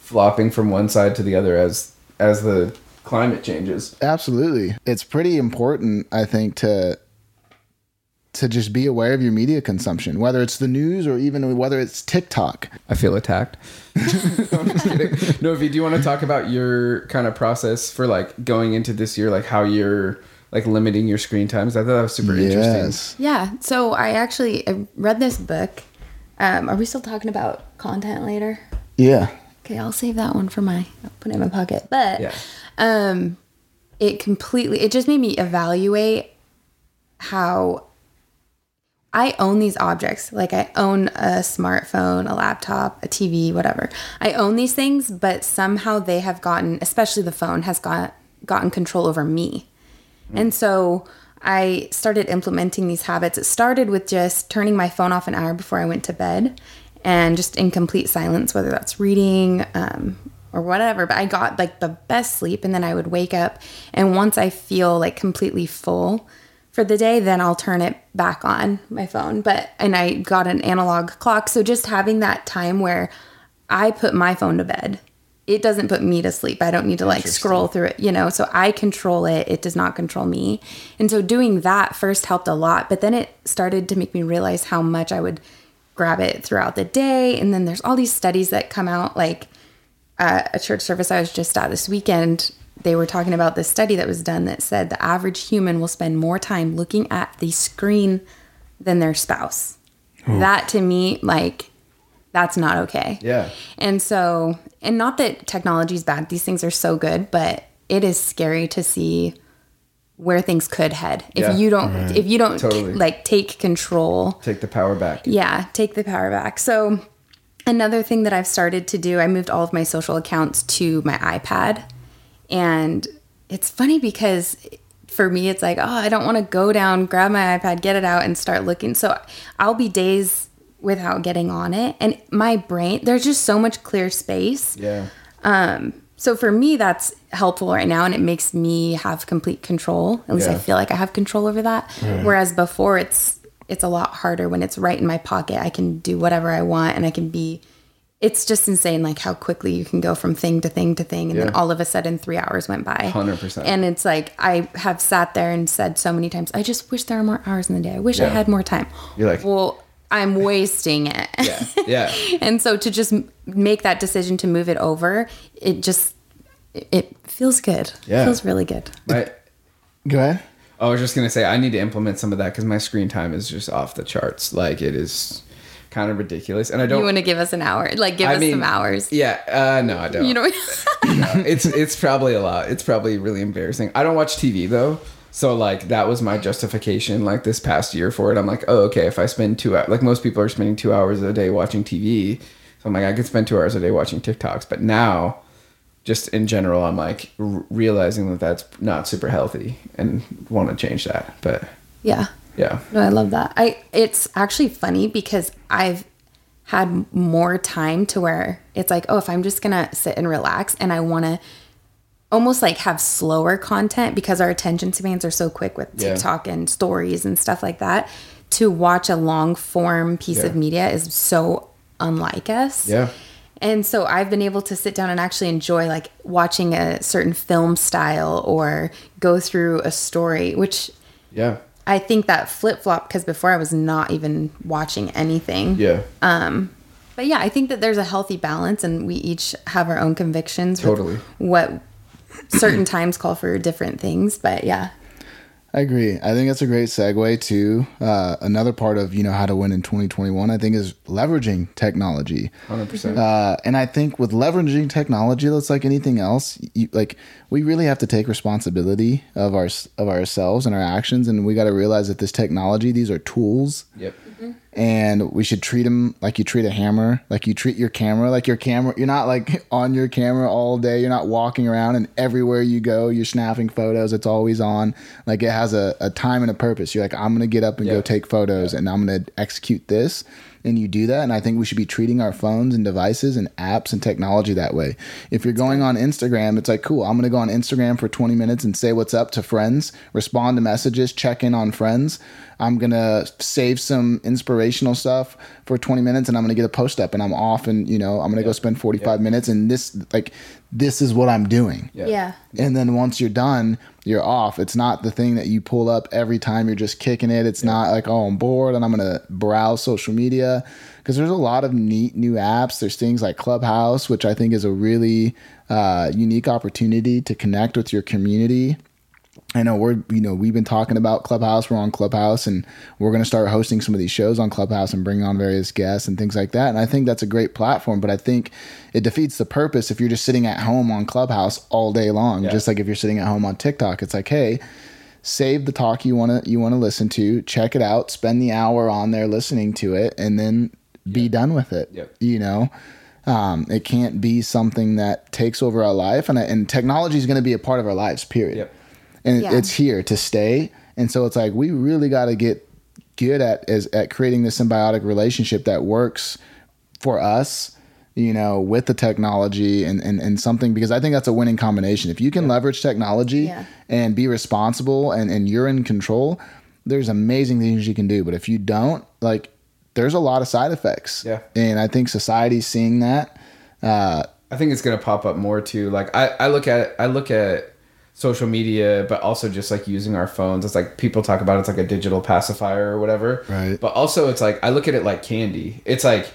flopping from one side to the other as as the climate changes. Absolutely. It's pretty important, I think, to to just be aware of your media consumption, whether it's the news or even whether it's TikTok. I feel attacked. no, I'm just kidding. No, if you do want to talk about your kind of process for like going into this year, like how you're like limiting your screen times, I thought that was super interesting. Yes. Yeah. So I actually I read this book. Um, are we still talking about content later? Yeah. Okay, I'll save that one for my. I'll put it in my pocket. But Yeah. um, it completely. It just made me evaluate how I own these objects. Like I own a smartphone, a laptop, a TV, whatever. I own these things, but somehow they have gotten, especially the phone, has got gotten control over me. And so I started implementing these habits. It started with just turning my phone off an hour before I went to bed and just in complete silence, whether that's reading um, or whatever. But I got like the best sleep. And then I would wake up. And once I feel like completely full for the day, then I'll turn it back on my phone. But, and I got an analog clock. So just having that time where I put my phone to bed it doesn't put me to sleep. I don't need to like scroll through it, you know. So I control it. It does not control me. And so doing that first helped a lot, but then it started to make me realize how much I would grab it throughout the day. And then there's all these studies that come out like at a church service I was just at this weekend, they were talking about this study that was done that said the average human will spend more time looking at the screen than their spouse. That to me, like, that's not okay. Yeah. And so, and not that technology is bad, these things are so good, but it is scary to see where things could head if Yeah. you don't if you don't Totally. like take control Take the power back. yeah, take the power back. So, another thing that I've started to do, I moved all of my social accounts to my iPad. And it's funny because for me, it's like, oh, I don't want to go down, grab my iPad, get it out, and start looking. So, I'll be days without getting on it. And my brain, there's just so much clear space. Yeah. Um, So for me, that's helpful right now, and it makes me have complete control. At least I feel like I have control over that. Whereas before, it's it's a lot harder when it's right in my pocket. I can do whatever I want, and I can be. It's just insane, like how quickly you can go from thing to thing to thing, and then all of a sudden, three hours went by. 100%. And it's like I have sat there and said so many times, I just wish there were more hours in the day. I wish I had more time. You're like- well, I'm wasting it. Yeah. Yeah. and so to just make that decision to move it over it just it- it feels good Yeah. it feels really good My, Go ahead. I was just gonna say I need to implement some of that because my screen time is just off the charts. Like it is kind of ridiculous, and I don't. you want to give us an hour like give I us mean, some hours Yeah. Uh, no, I don't. you know it's it's probably a lot. It's probably really embarrassing. I don't watch TV though, so like that was my justification. Like this past year for it, I'm like, oh okay, if I spend two hours, like most people are spending two hours a day watching TV, so I'm like, I could spend two hours a day watching TikToks. But now, just in general, I'm like r- realizing that that's not super healthy and want to change that. But yeah yeah, no i love that i it's actually funny because i've had more time to where it's like oh if i'm just gonna sit and relax and i want to almost like have slower content because our attention spans are so quick with Yeah. TikTok and stories and stuff like that. To watch a long form piece of media is so unlike us. Yeah. And so I've been able to sit down and actually enjoy like watching a certain film style or go through a story, which yeah, I think that flip flop because before I was not even watching anything. yeah, Um, But yeah, I think that there's a healthy balance and we each have our own convictions. Totally. What certain times call for different things. But yeah. I agree. I think that's a great segue to uh, another part of you know how to win in 2021. I think is leveraging technology. hundred percent. Uh, and I think with leveraging technology, that's like anything else. You, like we really have to take responsibility of our of ourselves and our actions, and we got to realize that this technology, these are tools, Yep. And we should treat them like you treat a hammer, like you treat your camera, like your camera. You're not like on your camera all day. You're not walking around and everywhere you go, you're snapping photos. It's always on. Like it has a, a time and a purpose. You're like, I'm gonna get up and go take photos, and I'm gonna execute this. And you do that, and I think we should be treating our phones and devices and apps and technology that way. If you're going on Instagram, it's like, cool, I'm gonna go on Instagram for 20 minutes and say what's up to friends, respond to messages, check in on friends. I'm gonna save some inspirational stuff for 20 minutes, and I'm gonna get a post up, and I'm off, and you know, I'm gonna go spend 45 minutes, and this, like, this is what I'm doing. Yeah. Yeah. And then once you're done, you're off. It's not the thing that you pull up every time you're just kicking it. It's not like, oh, I'm bored and I'm going to browse social media. Because there's a lot of neat new apps. There's things like Clubhouse, which I think is a really uh, unique opportunity to connect with your community. I know we're you know we've been talking about Clubhouse. We're on Clubhouse, and we're going to start hosting some of these shows on Clubhouse and bring on various guests and things like that. And I think that's a great platform. But I think it defeats the purpose if you're just sitting at home on Clubhouse all day long. Yeah. Just like if you're sitting at home on TikTok, it's like, hey, save the talk you want to you want to listen to, check it out, spend the hour on there listening to it, and then be done with it. Yep. You know. Um, it can't be something that takes over our life, and and technology is going to be a part of our lives. Period Yep. And Yeah. it's here to stay. And so it's like we really got to get good at as at creating this symbiotic relationship that works for us, you know, with the technology and and, and something because I think that's a winning combination. If you can leverage technology Yeah. and be responsible and and you're in control, there's amazing things you can do. But if you don't, like there's a lot of side effects. Yeah. And I think society's seeing that. Uh, I think it's gonna pop up more too. Like I, I look at I look at social media, but also just like using our phones. It's like people talk about it's like a digital pacifier or whatever. Right. But also it's like I look at it like candy. It's like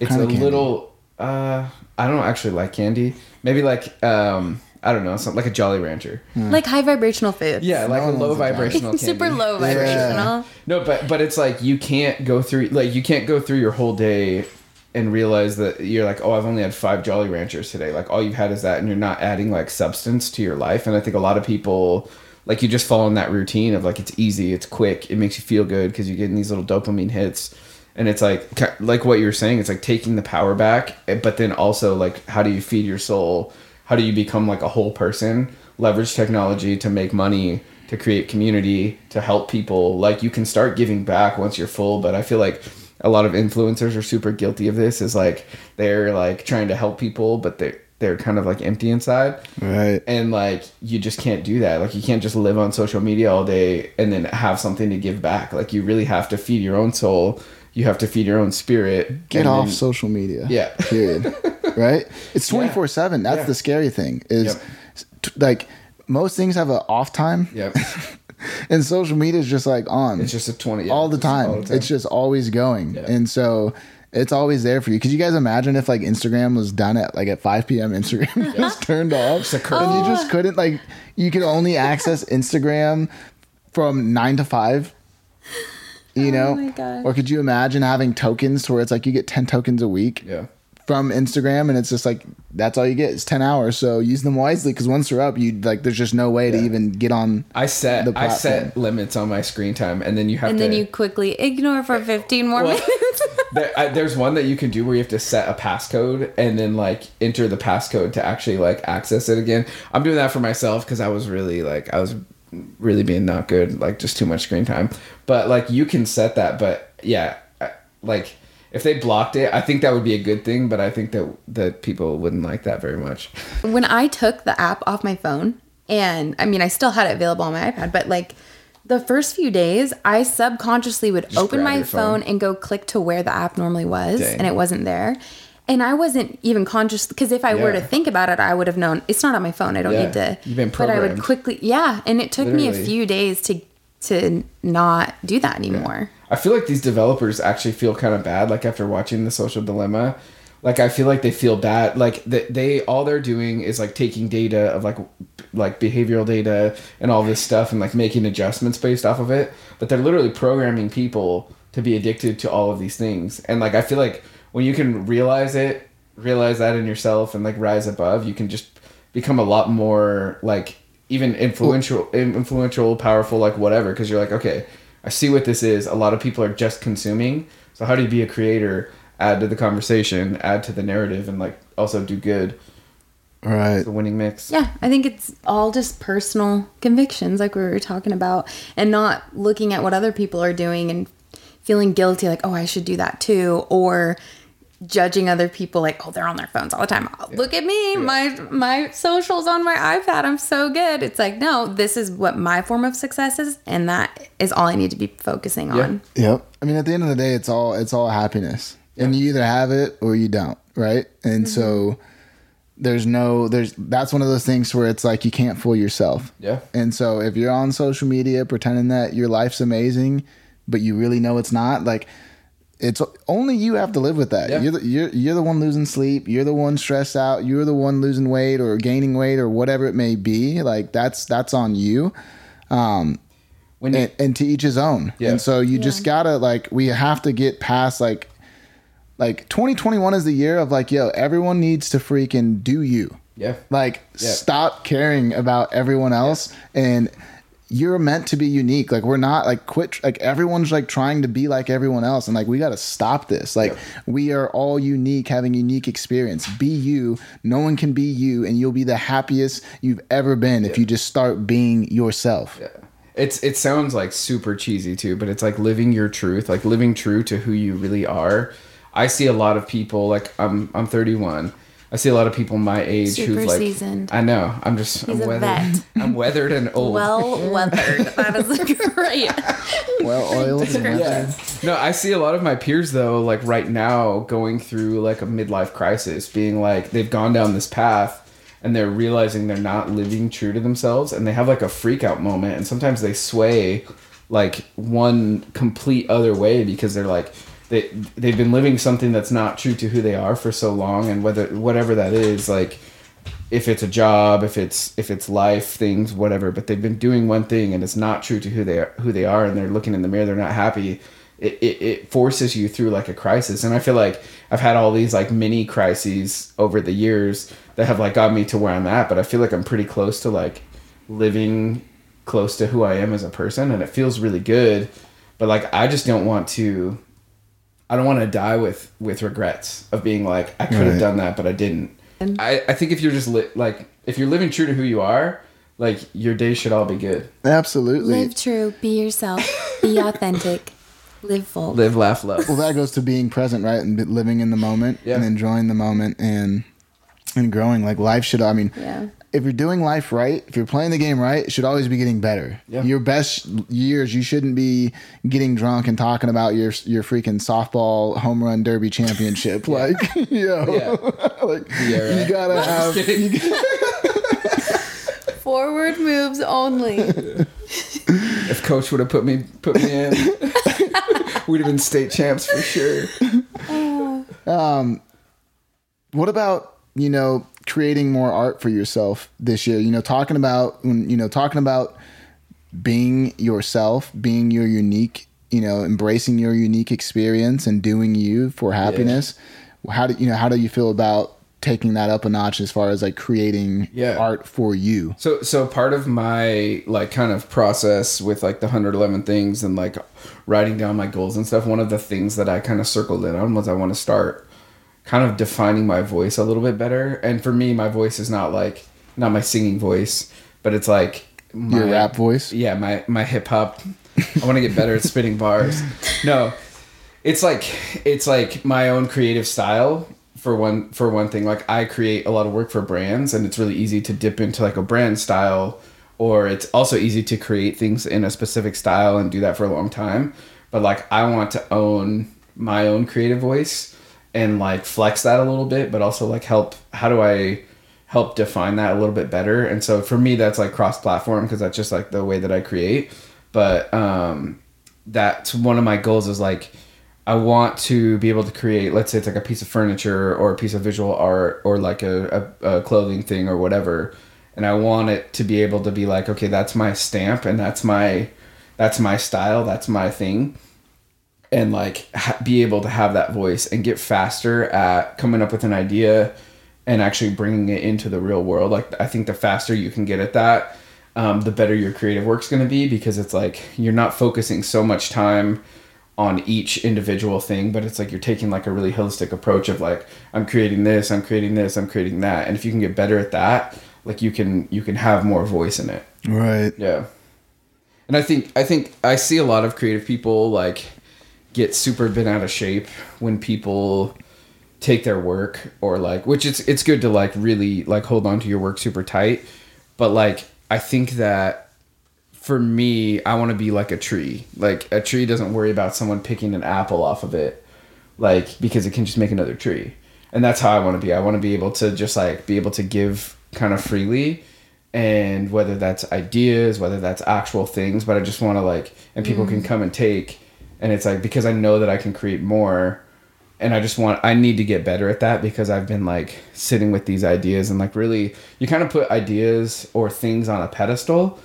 it's kind a little uh I don't actually like candy. Maybe like um I don't know, something like a Jolly Rancher. Like high vibrational food. Yeah, like No a low a vibrational candy. Super low Yeah. vibrational. No, but but it's like you can't go through like you can't go through your whole day and realize that you're like, oh, I've only had five Jolly Ranchers today. Like all you've had is that, and you're not adding like substance to your life. And I think a lot of people like you just fall in that routine of like it's easy, it's quick, it makes you feel good because you're getting these little dopamine hits. And it's like like what you're saying, it's like taking the power back, eh, but then also like how do you feed your soul? How do you become like a whole person? Leverage technology to make money to create community to help people like you can start giving back once you're full but i feel like a lot of influencers are super guilty of this is like they're like trying to help people but they're they're kind of like empty inside Right. and like you just can't do that like you can't just live on social media all day and then have something to give back like you really have to feed your own soul you have to feed your own spirit Get off then- social media. Yeah. Period. right? It's 24 7. That's Yeah. the scary thing is Yep. t- like most things have an off time yep and social media is just like on it's just a 20 yeah, all, the just time. It's just always going. Yeah. And so it's always there for you. Could you guys imagine if like Instagram was done at like at 5 p.m. Instagram was turned off a curse. and you just couldn't like you could only access Instagram from 9 to 5 you oh know Oh my or could you imagine having tokens to where it's like you get 10 tokens a week yeah from Instagram and it's just like that's all you get it's 10 hours so use them wisely because once they're up you like there's just no way to even get on I set The I set limits on my screen time, and then you have And to. then you quickly ignore for 15 more Well, minutes. there, I, there's one that you can do where you have to set a passcode and then like enter the passcode to actually like access it again. I'm doing that for myself because I was really like I was really being not good, like just too much screen time. But like you can set that, but yeah, I- like if they blocked it, I think that would be a good thing. But I think that that people wouldn't like that very much. when I took the app off my phone, and I mean, I still had it available on my iPad, but like the first few days, I subconsciously would open my phone. phone. and go click to where the app normally was, Dang. and it wasn't there. And I wasn't even conscious because if I were to think about it, I would have known it's not on my phone. I don't Yeah. need to. You've been programmed. But I would quickly, yeah. And it took me a few days to to not do that anymore. I feel like these developers actually feel kind of bad, like after watching the Social Dilemma. Like I feel like they feel bad. Like they, they all they're doing is like taking data of like like behavioral data and all this stuff and like making adjustments based off of it. But they're literally programming people to be addicted to all of these things. And like I feel like when you can realize it, realize that in yourself and like rise above, you can just become a lot more like even influential influential powerful like whatever because you're like okay i see what this is. A lot of people are just consuming. So how do you be a creator add to the conversation add to the narrative and like also do good? Right. The winning mix. Yeah, I think it's all just personal convictions, like we were talking about, and not looking at what other people are doing and feeling guilty, like, oh, I should do that too, or judging other people like, oh, they're on their phones all the time. Look at me, my my socials on my iPad. I'm so good. It's like, no, this is what my form of success is, and that is all I need to be focusing Yeah. on. Yep. I mean, at the end of the day, it's all it's all happiness, and you either have it or you don't, right? And so mm-hmm. there's no there's that's one of those things where it's like you can't fool yourself. Yeah. And so if you're on social media pretending that your life's amazing, but you really know it's not, like it's only you have to live with that. Yeah. You're the, you're you're the one losing sleep. You're the one stressed out. You're the one losing weight or gaining weight or whatever it may be. Like that's that's on you um, when you, and, and to each his own. Yeah. And so you just gotta like we have to get past like like 2021 is the year of like yo everyone needs to freaking do you. yeah Like Yeah. stop caring about everyone else and you're meant to be unique. Like we're not like quit like everyone's like trying to be like everyone else and like we got to stop this. Like we are all unique having unique experience. Be you. No one can be you and you'll be the happiest you've ever been if you just start being yourself. it's it sounds like super cheesy too but it's like living your truth like living true to who you really are i see a lot of people like i'm i'm 31 I see a lot of people my age Super who've like seasoned. I know. I'm just He's I'm a weathered. vet. I'm weathered and old. Well weathered. That is great. Well oiled. and Description. weathered. No, I see a lot of my peers though, like right now, going through like a midlife crisis, being like they've gone down this path and they're realizing they're not living true to themselves and they have like a freak out moment and sometimes they sway like one complete other way because they're like they they've been living something that's not true to who they are for so long and whether whatever that is like if it's a job, if it's if it's life things, whatever. But they've been doing one thing and it's not true to who they are, who they are, and they're looking in the mirror, they're not happy. It, it, it forces you through like a crisis, and I feel like I've had all these like mini crises over the years that have like got me to where I'm at. But I feel like I'm pretty close to like living close to who I am as a person, and it feels really good. But like I just don't want to. I don't want to die with with regrets of being like I could have Right. done that, but I didn't. I, I think if you're just li- like if you're living true to who you are, like your days should all be good. Absolutely. Live true. Be yourself. Be authentic. Live full. Live, laugh, love. well, that goes to being present, right, and living in the moment Yeah. and enjoying the moment and and growing. Like life should. I mean, Yeah. If you're doing life right, if you're playing the game right, it should always be getting better. Yeah. Your best years, you shouldn't be getting drunk and talking about your your freaking softball home run derby championship. Like, yo, Yeah. like Yeah, you gotta have. Just kidding. Forward moves only. if coach would have put me put me in, we'd have been state champs for sure. Um, What about you know creating more art for yourself this year? You know, talking about when you know talking about being yourself, being your unique, you know, embracing your unique experience and doing you for happiness. How do you know? How do you feel about taking that up a notch as far as like creating Yeah. art for you? So so part of my like kind of process with like the 111 things and like writing down my goals and stuff, one of the things that I kind of circled in on was I want to start kind of defining my voice a little bit better. And for me, my voice is not like not my singing voice, but it's like my Your rap voice? Yeah, my my hip hop. I want to get better at spitting bars. No, it's like it's like my own creative style for one for one thing like i create a lot of work for brands and it's really easy to dip into like a brand style or it's also easy to create things in a specific style and do that for a long time but like i want to own my own creative voice and like flex that a little bit but also like help how do i help define that a little bit better and so for me that's like cross platform because that's just like the way that i create but um that's one of my goals is like I want to be able to create, let's say it's like a piece of furniture or a piece of visual art or like a, a, a clothing thing or whatever. And I want it to be able to be like, okay, that's my stamp and that's my, that's my style. That's my thing. And like ha- be able to have that voice and get faster at coming up with an idea and actually bringing it into the real world. Like I think the faster you can get at that, um, the better your creative work's going to be because it's like you're not focusing so much time on each individual thing, but it's like you're taking like a really holistic approach of like I'm creating this, I'm creating this, I'm creating that, and if you can get better at that, like you can you can have more voice in it. Right. Yeah. And I think I think I see a lot of creative people like get super bent out of shape when people take their work or like which it's it's good to like really like hold on to your work super tight. But like I think that for me, I want to be like a tree. Like a tree doesn't worry about someone picking an apple off of it, like because it can just make another tree. And that's how I want to be. I want to be able to just like be able to give kind of freely, and whether that's ideas, whether that's actual things. But I just want to like, and people can mm. come and take, and it's like because I know that I can create more. And I just want, I need to get better at that because I've been like sitting with these ideas and like really, you kind of put ideas or things on a pedestal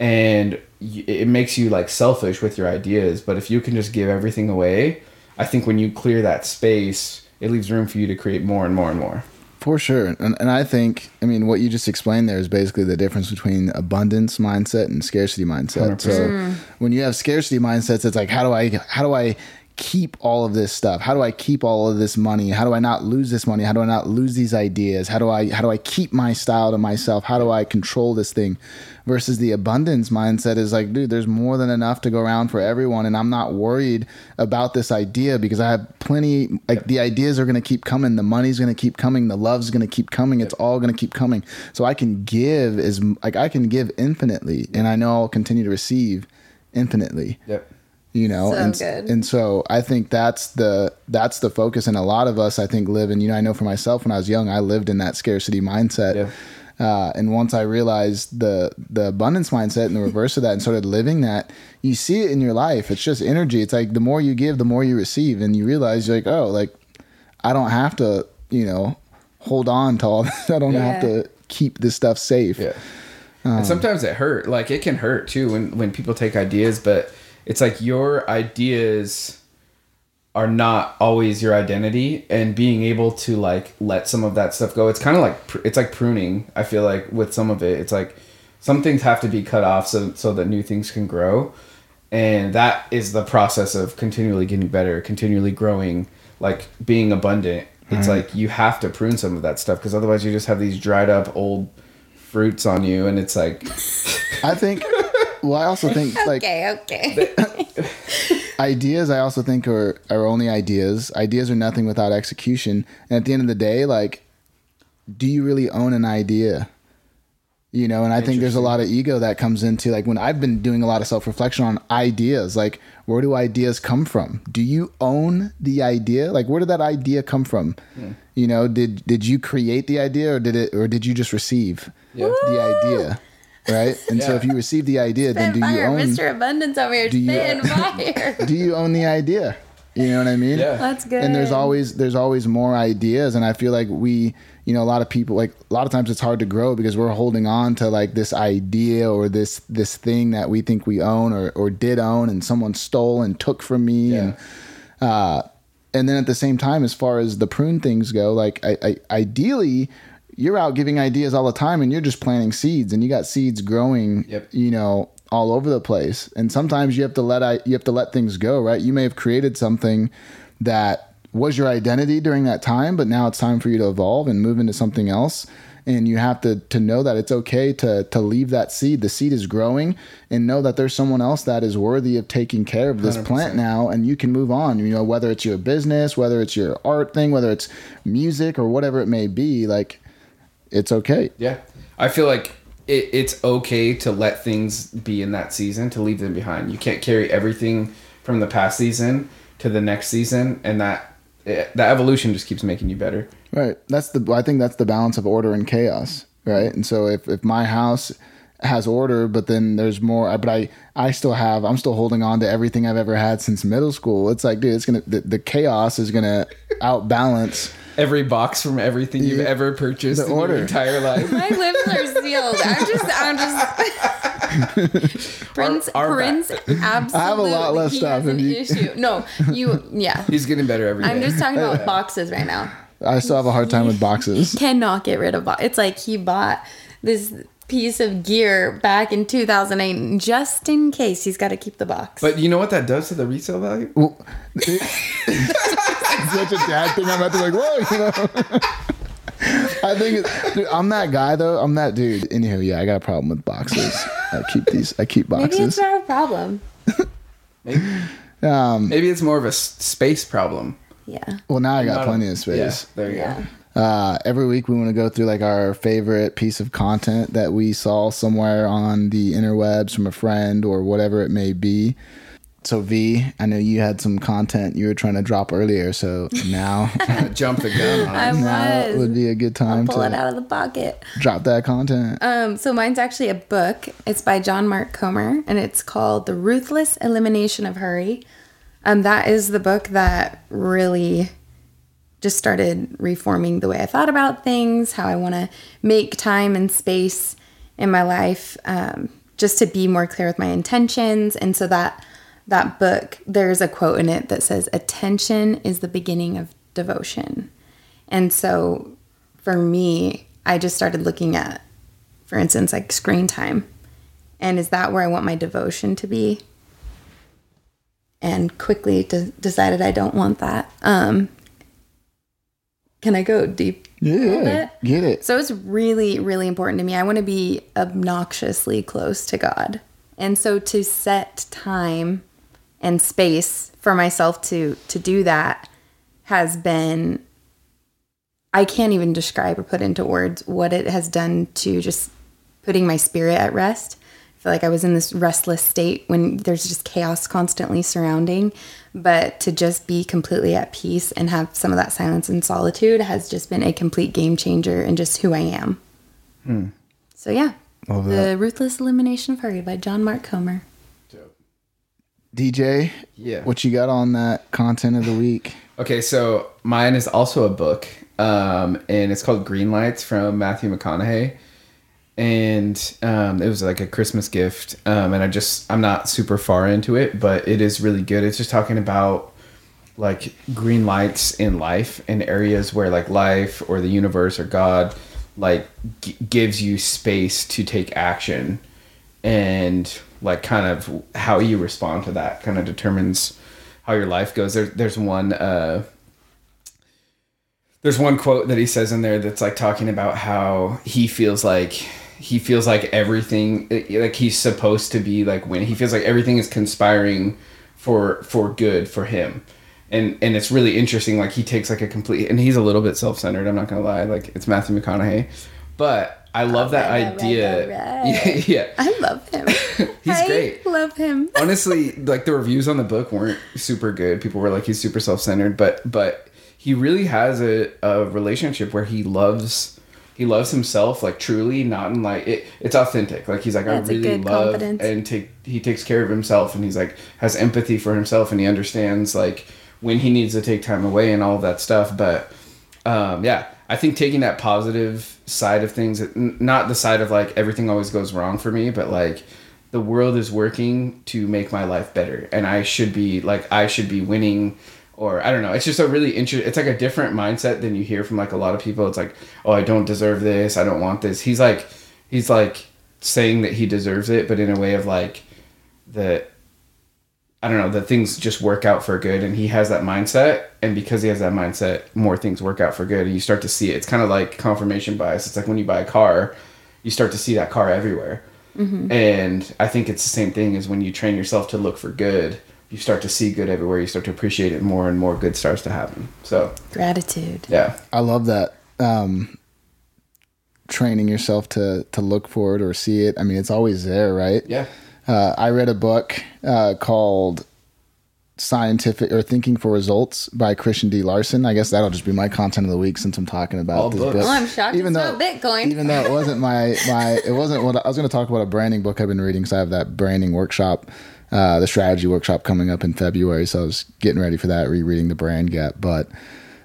and it makes you like selfish with your ideas but if you can just give everything away i think when you clear that space it leaves room for you to create more and more and more For sure. And, and I think, I mean, what you just explained there is basically the difference between abundance mindset and scarcity mindset. So mm. when you have scarcity mindsets, it's like, how do I, how do I keep all of this stuff? How do I keep all of this money? How do I not lose this money? How do I not lose these ideas? How do I how do I keep my style to myself? How do I control this thing? Versus the abundance mindset is like, dude, there's more than enough to go around for everyone and I'm not worried about this idea because I have plenty like the ideas are going to keep coming, the money's going to keep coming, the love's going to keep coming, it's all going to keep coming. So I can give is like I can give infinitely and I know I'll continue to receive infinitely Yep. You know So and good. and so i think that's the that's the focus and a lot of us i think live in you know i know for myself when i was young i lived in that scarcity mindset Yeah. uh, and once i realized the the abundance mindset and the reverse of that and started living that you see it in your life it's just energy it's like the more you give the more you receive and you realize you're like oh like i don't have to you know hold on to all this. i don't have to keep this stuff safe Yeah. and sometimes it hurt. Like it can hurt too when when people take ideas, but it's like your ideas are not always your identity and being able to like let some of that stuff go. It's kind of like pr- it's like pruning. I feel like with some of it, it's like some things have to be cut off so so that new things can grow. And that is the process of continually getting better, continually growing, like being abundant. It's like you have to prune some of that stuff because otherwise you just have these dried up old fruits on you and it's like i think well i also think like okay, okay. ideas i also think are are only ideas. Ideas are nothing without execution. And at the end of the day like do you really own an idea? You know and i think there's a lot of ego that comes into like when i've been doing a lot of self-reflection on ideas like where do ideas come from? Do you own the idea? Like where did that idea come from? You know did did you create the idea or did it or did you just receive Yeah. the idea right and so if you receive the idea then do Spitting you fire, own Mr. Abundance over here. do you- fire. do you own the idea you know what i mean yeah That's good. and there's always there's always more ideas and i feel like we you know a lot of people like a lot of times it's hard to grow because we're holding on to like this idea or this this thing that we think we own or or did own and someone stole and took from me Yeah. and uh and then at the same time as far as the prune things go like I, I ideally you're out giving ideas all the time and you're just planting seeds and you got seeds growing Yep. you know all over the place and sometimes you have to let I, you have to let things go right you may have created something that was your identity during that time but now it's time for you to evolve and move into something else and you have to to know that it's okay to to leave that seed the seed is growing and know that there's someone else that is worthy of taking care of this 100%. plant now and you can move on you know whether it's your business whether it's your art thing whether it's music or whatever it may be like it's okay Yeah. I feel like it, it's okay to let things be in that season, to leave them behind. You can't carry everything from the past season to the next season, and that it, that evolution just keeps making you better. Right. That's the. I think that's the balance of order and chaos. Right. And so if if my house has order, but then there's more. Uh, but I I still have. I'm still holding on to everything I've ever had since middle school. It's like, dude, it's gonna. The, the chaos is gonna outbalance. Every box from everything you've Yeah. ever purchased The in order. your entire life. My lips are sealed. I'm just, I'm just. Prince, our Prince, absolutely. I have a lot less stuff has an you- issue. No, you, yeah. He's getting better every day. I'm just talking about boxes right now. I still have a hard time with boxes. Cannot get rid of box. It's like he bought this piece of gear back in 2008 just in case he's got to keep the box. but you know what that does to the resale value? Well, it's such a dad thing. I'm about to be like, whoa, you know. I think it's, dude, I'm that guy though. I'm that dude. Anywho, yeah, I got a problem with boxes. I keep these. I keep boxes. Maybe it's not a problem. Maybe, Um, maybe it's more of a space problem. Yeah. well, now I got Not a- plenty of space. Yeah, there you Yeah. go. Uh, every week we want to go through like our favorite piece of content that we saw somewhere on the interwebs from a friend or whatever it may be. So V, I know you had some content you were trying to drop earlier, so now Jump the gun I now was. would be a good time to Pull it out of the pocket. drop that content. Um, so mine's actually a book. It's by John Mark Comer, and it's called The Ruthless Elimination of Hurry. Um, that is the book that really just started reforming the way I thought about things, how I want to make time and space in my life, um, just to be more clear with my intentions. And so that that book, there's a quote in it that says, "Attention is the beginning of devotion." And so, for me, I just started looking at, for instance, like screen time, and is that where I want my devotion to be? and quickly de- decided I don't want that. Um, can I go deep? Yeah, bit. get it. So it's really, really important to me. I want to be obnoxiously close to God. And so to set time and space for myself to to do that has been I can't even describe or put into words what it has done to just putting my spirit at rest. I feel like I was in this restless state when there's just chaos constantly surrounding. But to just be completely at peace and have some of that silence and solitude has just been a complete game changer in just who I am. Hmm. So, yeah. Love the that. Ruthless Elimination of Hurry by John Mark Comer. DJ, Yeah. what you got on that content of the week? Okay, so mine is also a book, um, and it's called Green Lights from Matthew McConaughey, and um, it was like a Christmas gift. Um, and I just I'm not super far into it, but it is really good. It's just talking about like green lights in life in areas where like life or the universe or God like g- gives you space to take action and like kind of how you respond to that kind of determines how your life goes there, there's one uh there's one quote that he says in there that's like talking about how he feels like he feels like everything like he's supposed to be like when he feels like everything is conspiring for for good for him. And and it's really interesting like he takes like a complete and he's a little bit self-centered i'm not gonna lie. Like it's matthew mcconaughey. But i love that oh, alright, idea. yeah, yeah. I love him. He's I great. love him. honestly like the reviews on the book weren't super good. People were like he's super self-centered. But but he really has a, a relationship where he loves he loves himself like truly not in like it, it's authentic like he's like Yeah, i really love confidence. and take he takes care of himself and he's like has empathy for himself and he understands like when he needs to take time away and all that stuff but um yeah i think taking that positive side of things not the side of like everything always goes wrong for me but like the world is working to make my life better and i should be like i should be winning or i don't know. It's just a really interesting it's like a different mindset than you hear from like a lot of people. It's like oh i don't deserve this. I don't want this. He's like he's like saying that he deserves it but in a way of like that I don't know that things just work out for good, and he has that mindset, and because he has that mindset, more things work out for good, and you start to see it. It's kind of like confirmation bias. It's like when you buy a car, you start to see that car everywhere, mm-hmm. and I think it's the same thing as when you train yourself to look for good. You start to see good everywhere. You start to appreciate it more, and more good starts to happen. So Gratitude. yeah, I love that. Um, training yourself to to look for it or see it. I mean, it's always there, right? yeah, Uh, I read a book uh, called "Scientific" or "Thinking for Results" by Christian D. Larson. I guess that'll just be my content of the week since I'm talking about All this books. book. Oh, I'm shocked it's not Bitcoin. Even though it wasn't my my, it wasn't what I was going to talk about a branding book I've been reading. So I have that branding workshop, uh, the strategy workshop coming up in February. So I was getting ready for that, rereading the brand gap, but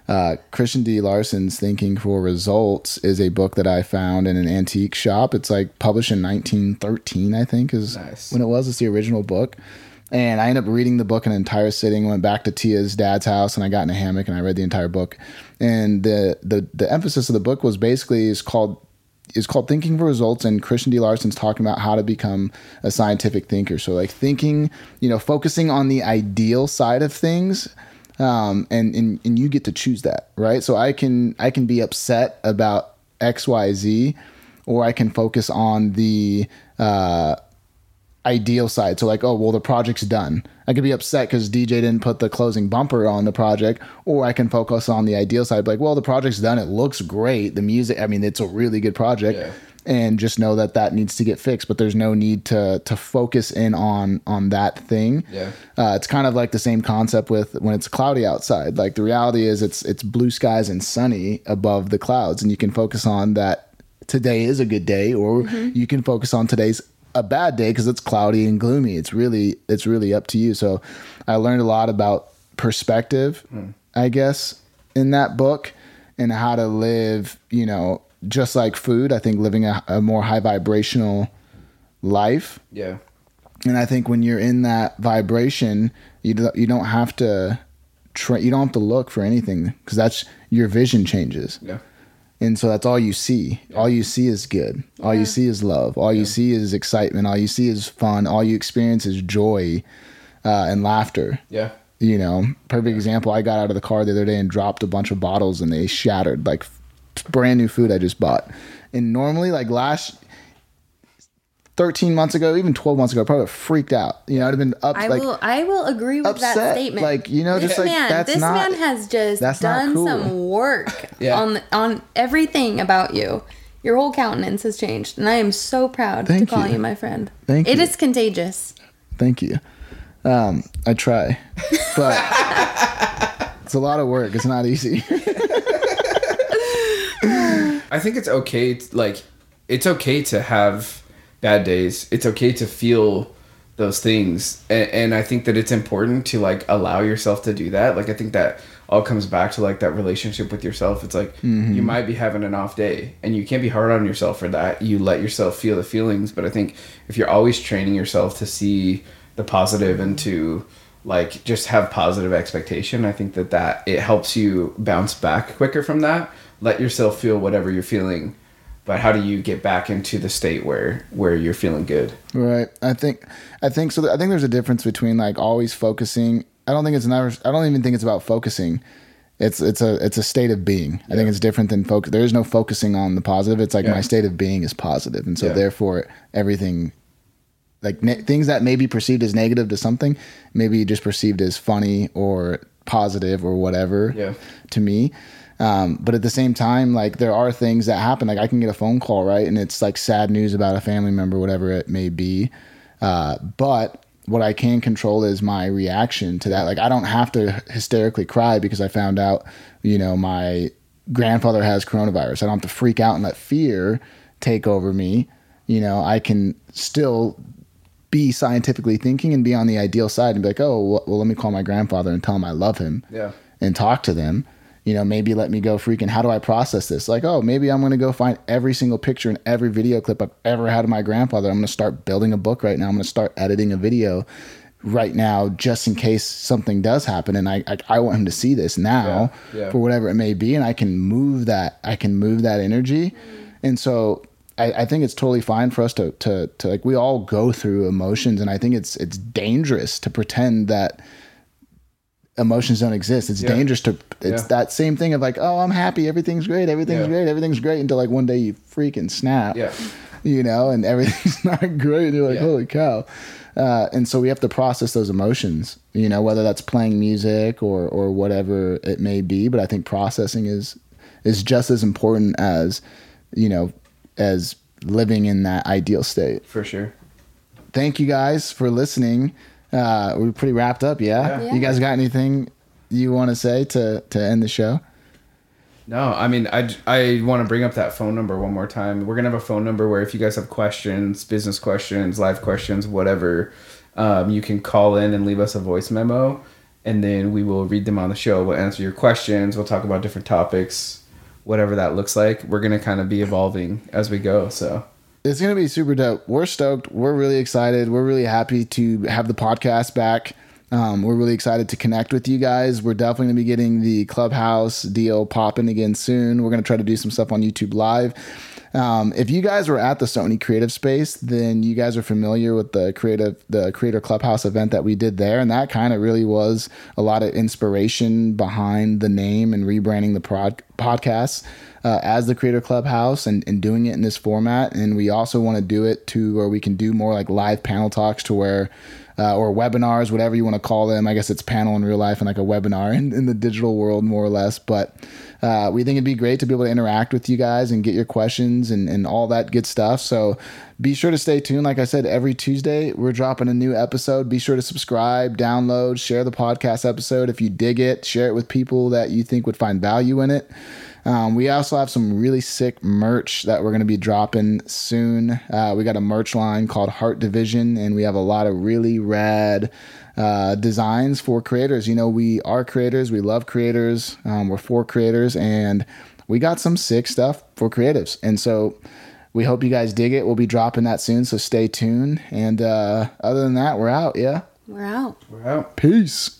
uh, Christian D. Larson's Thinking for Results is a book that I found in an antique shop. It's like published in 1913, I think, is Nice. when it was. It's the original book. And I ended up reading the book an entire sitting. Went back to Tia's dad's house, and I got in a hammock and I read the entire book. And the the the emphasis of the book was basically is called is called Thinking for Results, and Christian D. Larson's talking about how to become a scientific thinker. So, like thinking, you know, focusing on the ideal side of things, um, and and and you get to choose that, right? So I can I can be upset about X Y Z, or I can focus on the uh, ideal side. So like, oh well, the project's done. I could be upset because DJ didn't put the closing bumper on the project, or I can focus on the ideal side. Like, well, the project's done. It looks great. The music. I mean, it's a really good project. Yeah. And just know that that needs to get fixed, but there's no need to to focus in on on that thing. Yeah. Uh, it's kind of like the same concept with when it's cloudy outside. Like the reality is, it's it's blue skies and sunny above the clouds, and you can focus on that. Today is a good day, or you can focus on today's a bad day because it's cloudy and gloomy. It's really it's really up to you. So I learned a lot about perspective, hmm. I guess, in that book and how to live, you know, just like food. I think living a, a more high vibrational life. yeah, And I think when you're in that vibration, you do, you don't have to tra- you don't have to look for anything because that's your vision changes yeah, and so that's all you see all you see is good all you see is love all you see is excitement all you see is fun all you experience is joy uh, and laughter. Yeah. You know, perfect example. I got out of the car the other day and dropped a bunch of bottles and they shattered like brand new food I just bought. And normally, like last 13 months ago, even 12 months ago, I probably freaked out. You know, I'd have been up I like will. I will agree with that statement. Like, you know, this just like, man, that's this not- man has just that's done cool. some work Yeah. on on everything about you. Your whole countenance has changed, and I am so proud Thank to call you. you. my friend. Thank It you. is contagious. Thank you. Um, I try, but it's a lot of work. It's not easy. I think it's okay. To, like, it's okay to have bad days. It's okay to feel those things, and, and I think that it's important to like allow yourself to do that. Like, I think that all comes back to like that relationship with yourself. It's like you mm-hmm. might be having an off day, and you can't be hard on yourself for that. You let yourself feel the feelings, but I think if you're always training yourself to see the positive and to like just have positive expectation i think that that it helps you bounce back quicker from that let yourself feel whatever you're feeling but how do you get back into the state where where you're feeling good Right. I think I think so I think there's a difference between like always focusing. I don't think it's never I don't even think it's about focusing. It's it's a it's a state of being. I think it's different than focus. There is no focusing on the positive. It's like Yeah. my state of being is positive, and so Yeah. therefore everything, like ne- things that may be perceived as negative to something, maybe just perceived as funny or positive or whatever. Yeah. To me, um, but at the same time, like there are things that happen. Like I can get a phone call, right, and it's like sad news about a family member, whatever it may be. Uh, but what I can control is my reaction to that. Like I don't have to hysterically cry because I found out, you know, my grandfather has coronavirus. I don't have to freak out and let fear take over me. You know, I can still be scientifically thinking and be on the ideal side and be like, oh, well, well let me call my grandfather and tell him I love him Yeah. and talk to them. You know, maybe let me go freaking. How do I process this? Like, oh, maybe I'm going to go find every single picture and every video clip I've ever had of my grandfather. I'm going to start building a book right now. I'm going to start editing a video right now just in case something does happen and I I, I want him to see this now Yeah, yeah. for whatever it may be and I can move that I can move that energy. And so I, I think it's totally fine for us to, to to like we all go through emotions and I think it's it's dangerous to pretend that emotions don't exist. It's Yeah. dangerous to it's Yeah. that same thing of like, oh, I'm happy, everything's great, everything's Yeah. great, everything's great until like one day you freaking snap. Yeah. You know, and everything's not great. And you're like, holy cow. Uh, and so we have to process those emotions, you know, whether that's playing music or or whatever it may be. But I think processing is is just as important as, you know, as living in that ideal state. for sure Thank you guys for listening. Uh, we're pretty wrapped up, yeah? Yeah. You guys got anything you want to say to to end the show? No, I mean, I, I want to bring up that phone number one more time. We're going to have a phone number where if you guys have questions, business questions, live questions, whatever, um, you can call in and leave us a voice memo. And then we will read them on the show. We'll answer your questions. We'll talk about different topics, whatever that looks like. We're going to kind of be evolving as we go. So, It's gonna be super dope. We're stoked. We're really excited. We're really happy to have the podcast back. Um, we're really excited to connect with you guys. We're definitely gonna be getting the clubhouse deal popping again soon. We're gonna try to do some stuff on YouTube Live. Um, if you guys were at the Sony Creative Space, then you guys are familiar with the creative, the Creator Clubhouse event that we did there, and that kind of really was a lot of inspiration behind the name and rebranding the prod, podcast uh, as the Creator Clubhouse and, and doing it in this format. And we also want to do it to where we can do more like live panel talks to where. Uh, or webinars, whatever you want to call them. I guess it's panel in real life and like a webinar in, in the digital world, more or less. But uh, we think it'd be great to be able to interact with you guys and get your questions and, and all that good stuff. So be sure to stay tuned. Like I said, every Tuesday we're dropping a new episode. Be sure to subscribe, download, share the podcast episode. If you dig it, share it with people that you think would find value in it. Um, we also have some really sick merch that we're going to be dropping soon. Uh, we got a merch line called Heart Division, and we have a lot of really rad uh, designs for creators. You know, we are creators, we love creators, um, we're for creators, and we got some sick stuff for creatives. And so we hope you guys dig it. We'll be dropping that soon, so stay tuned. And uh, other than that, we're out. Yeah. We're out. we're out. Peace.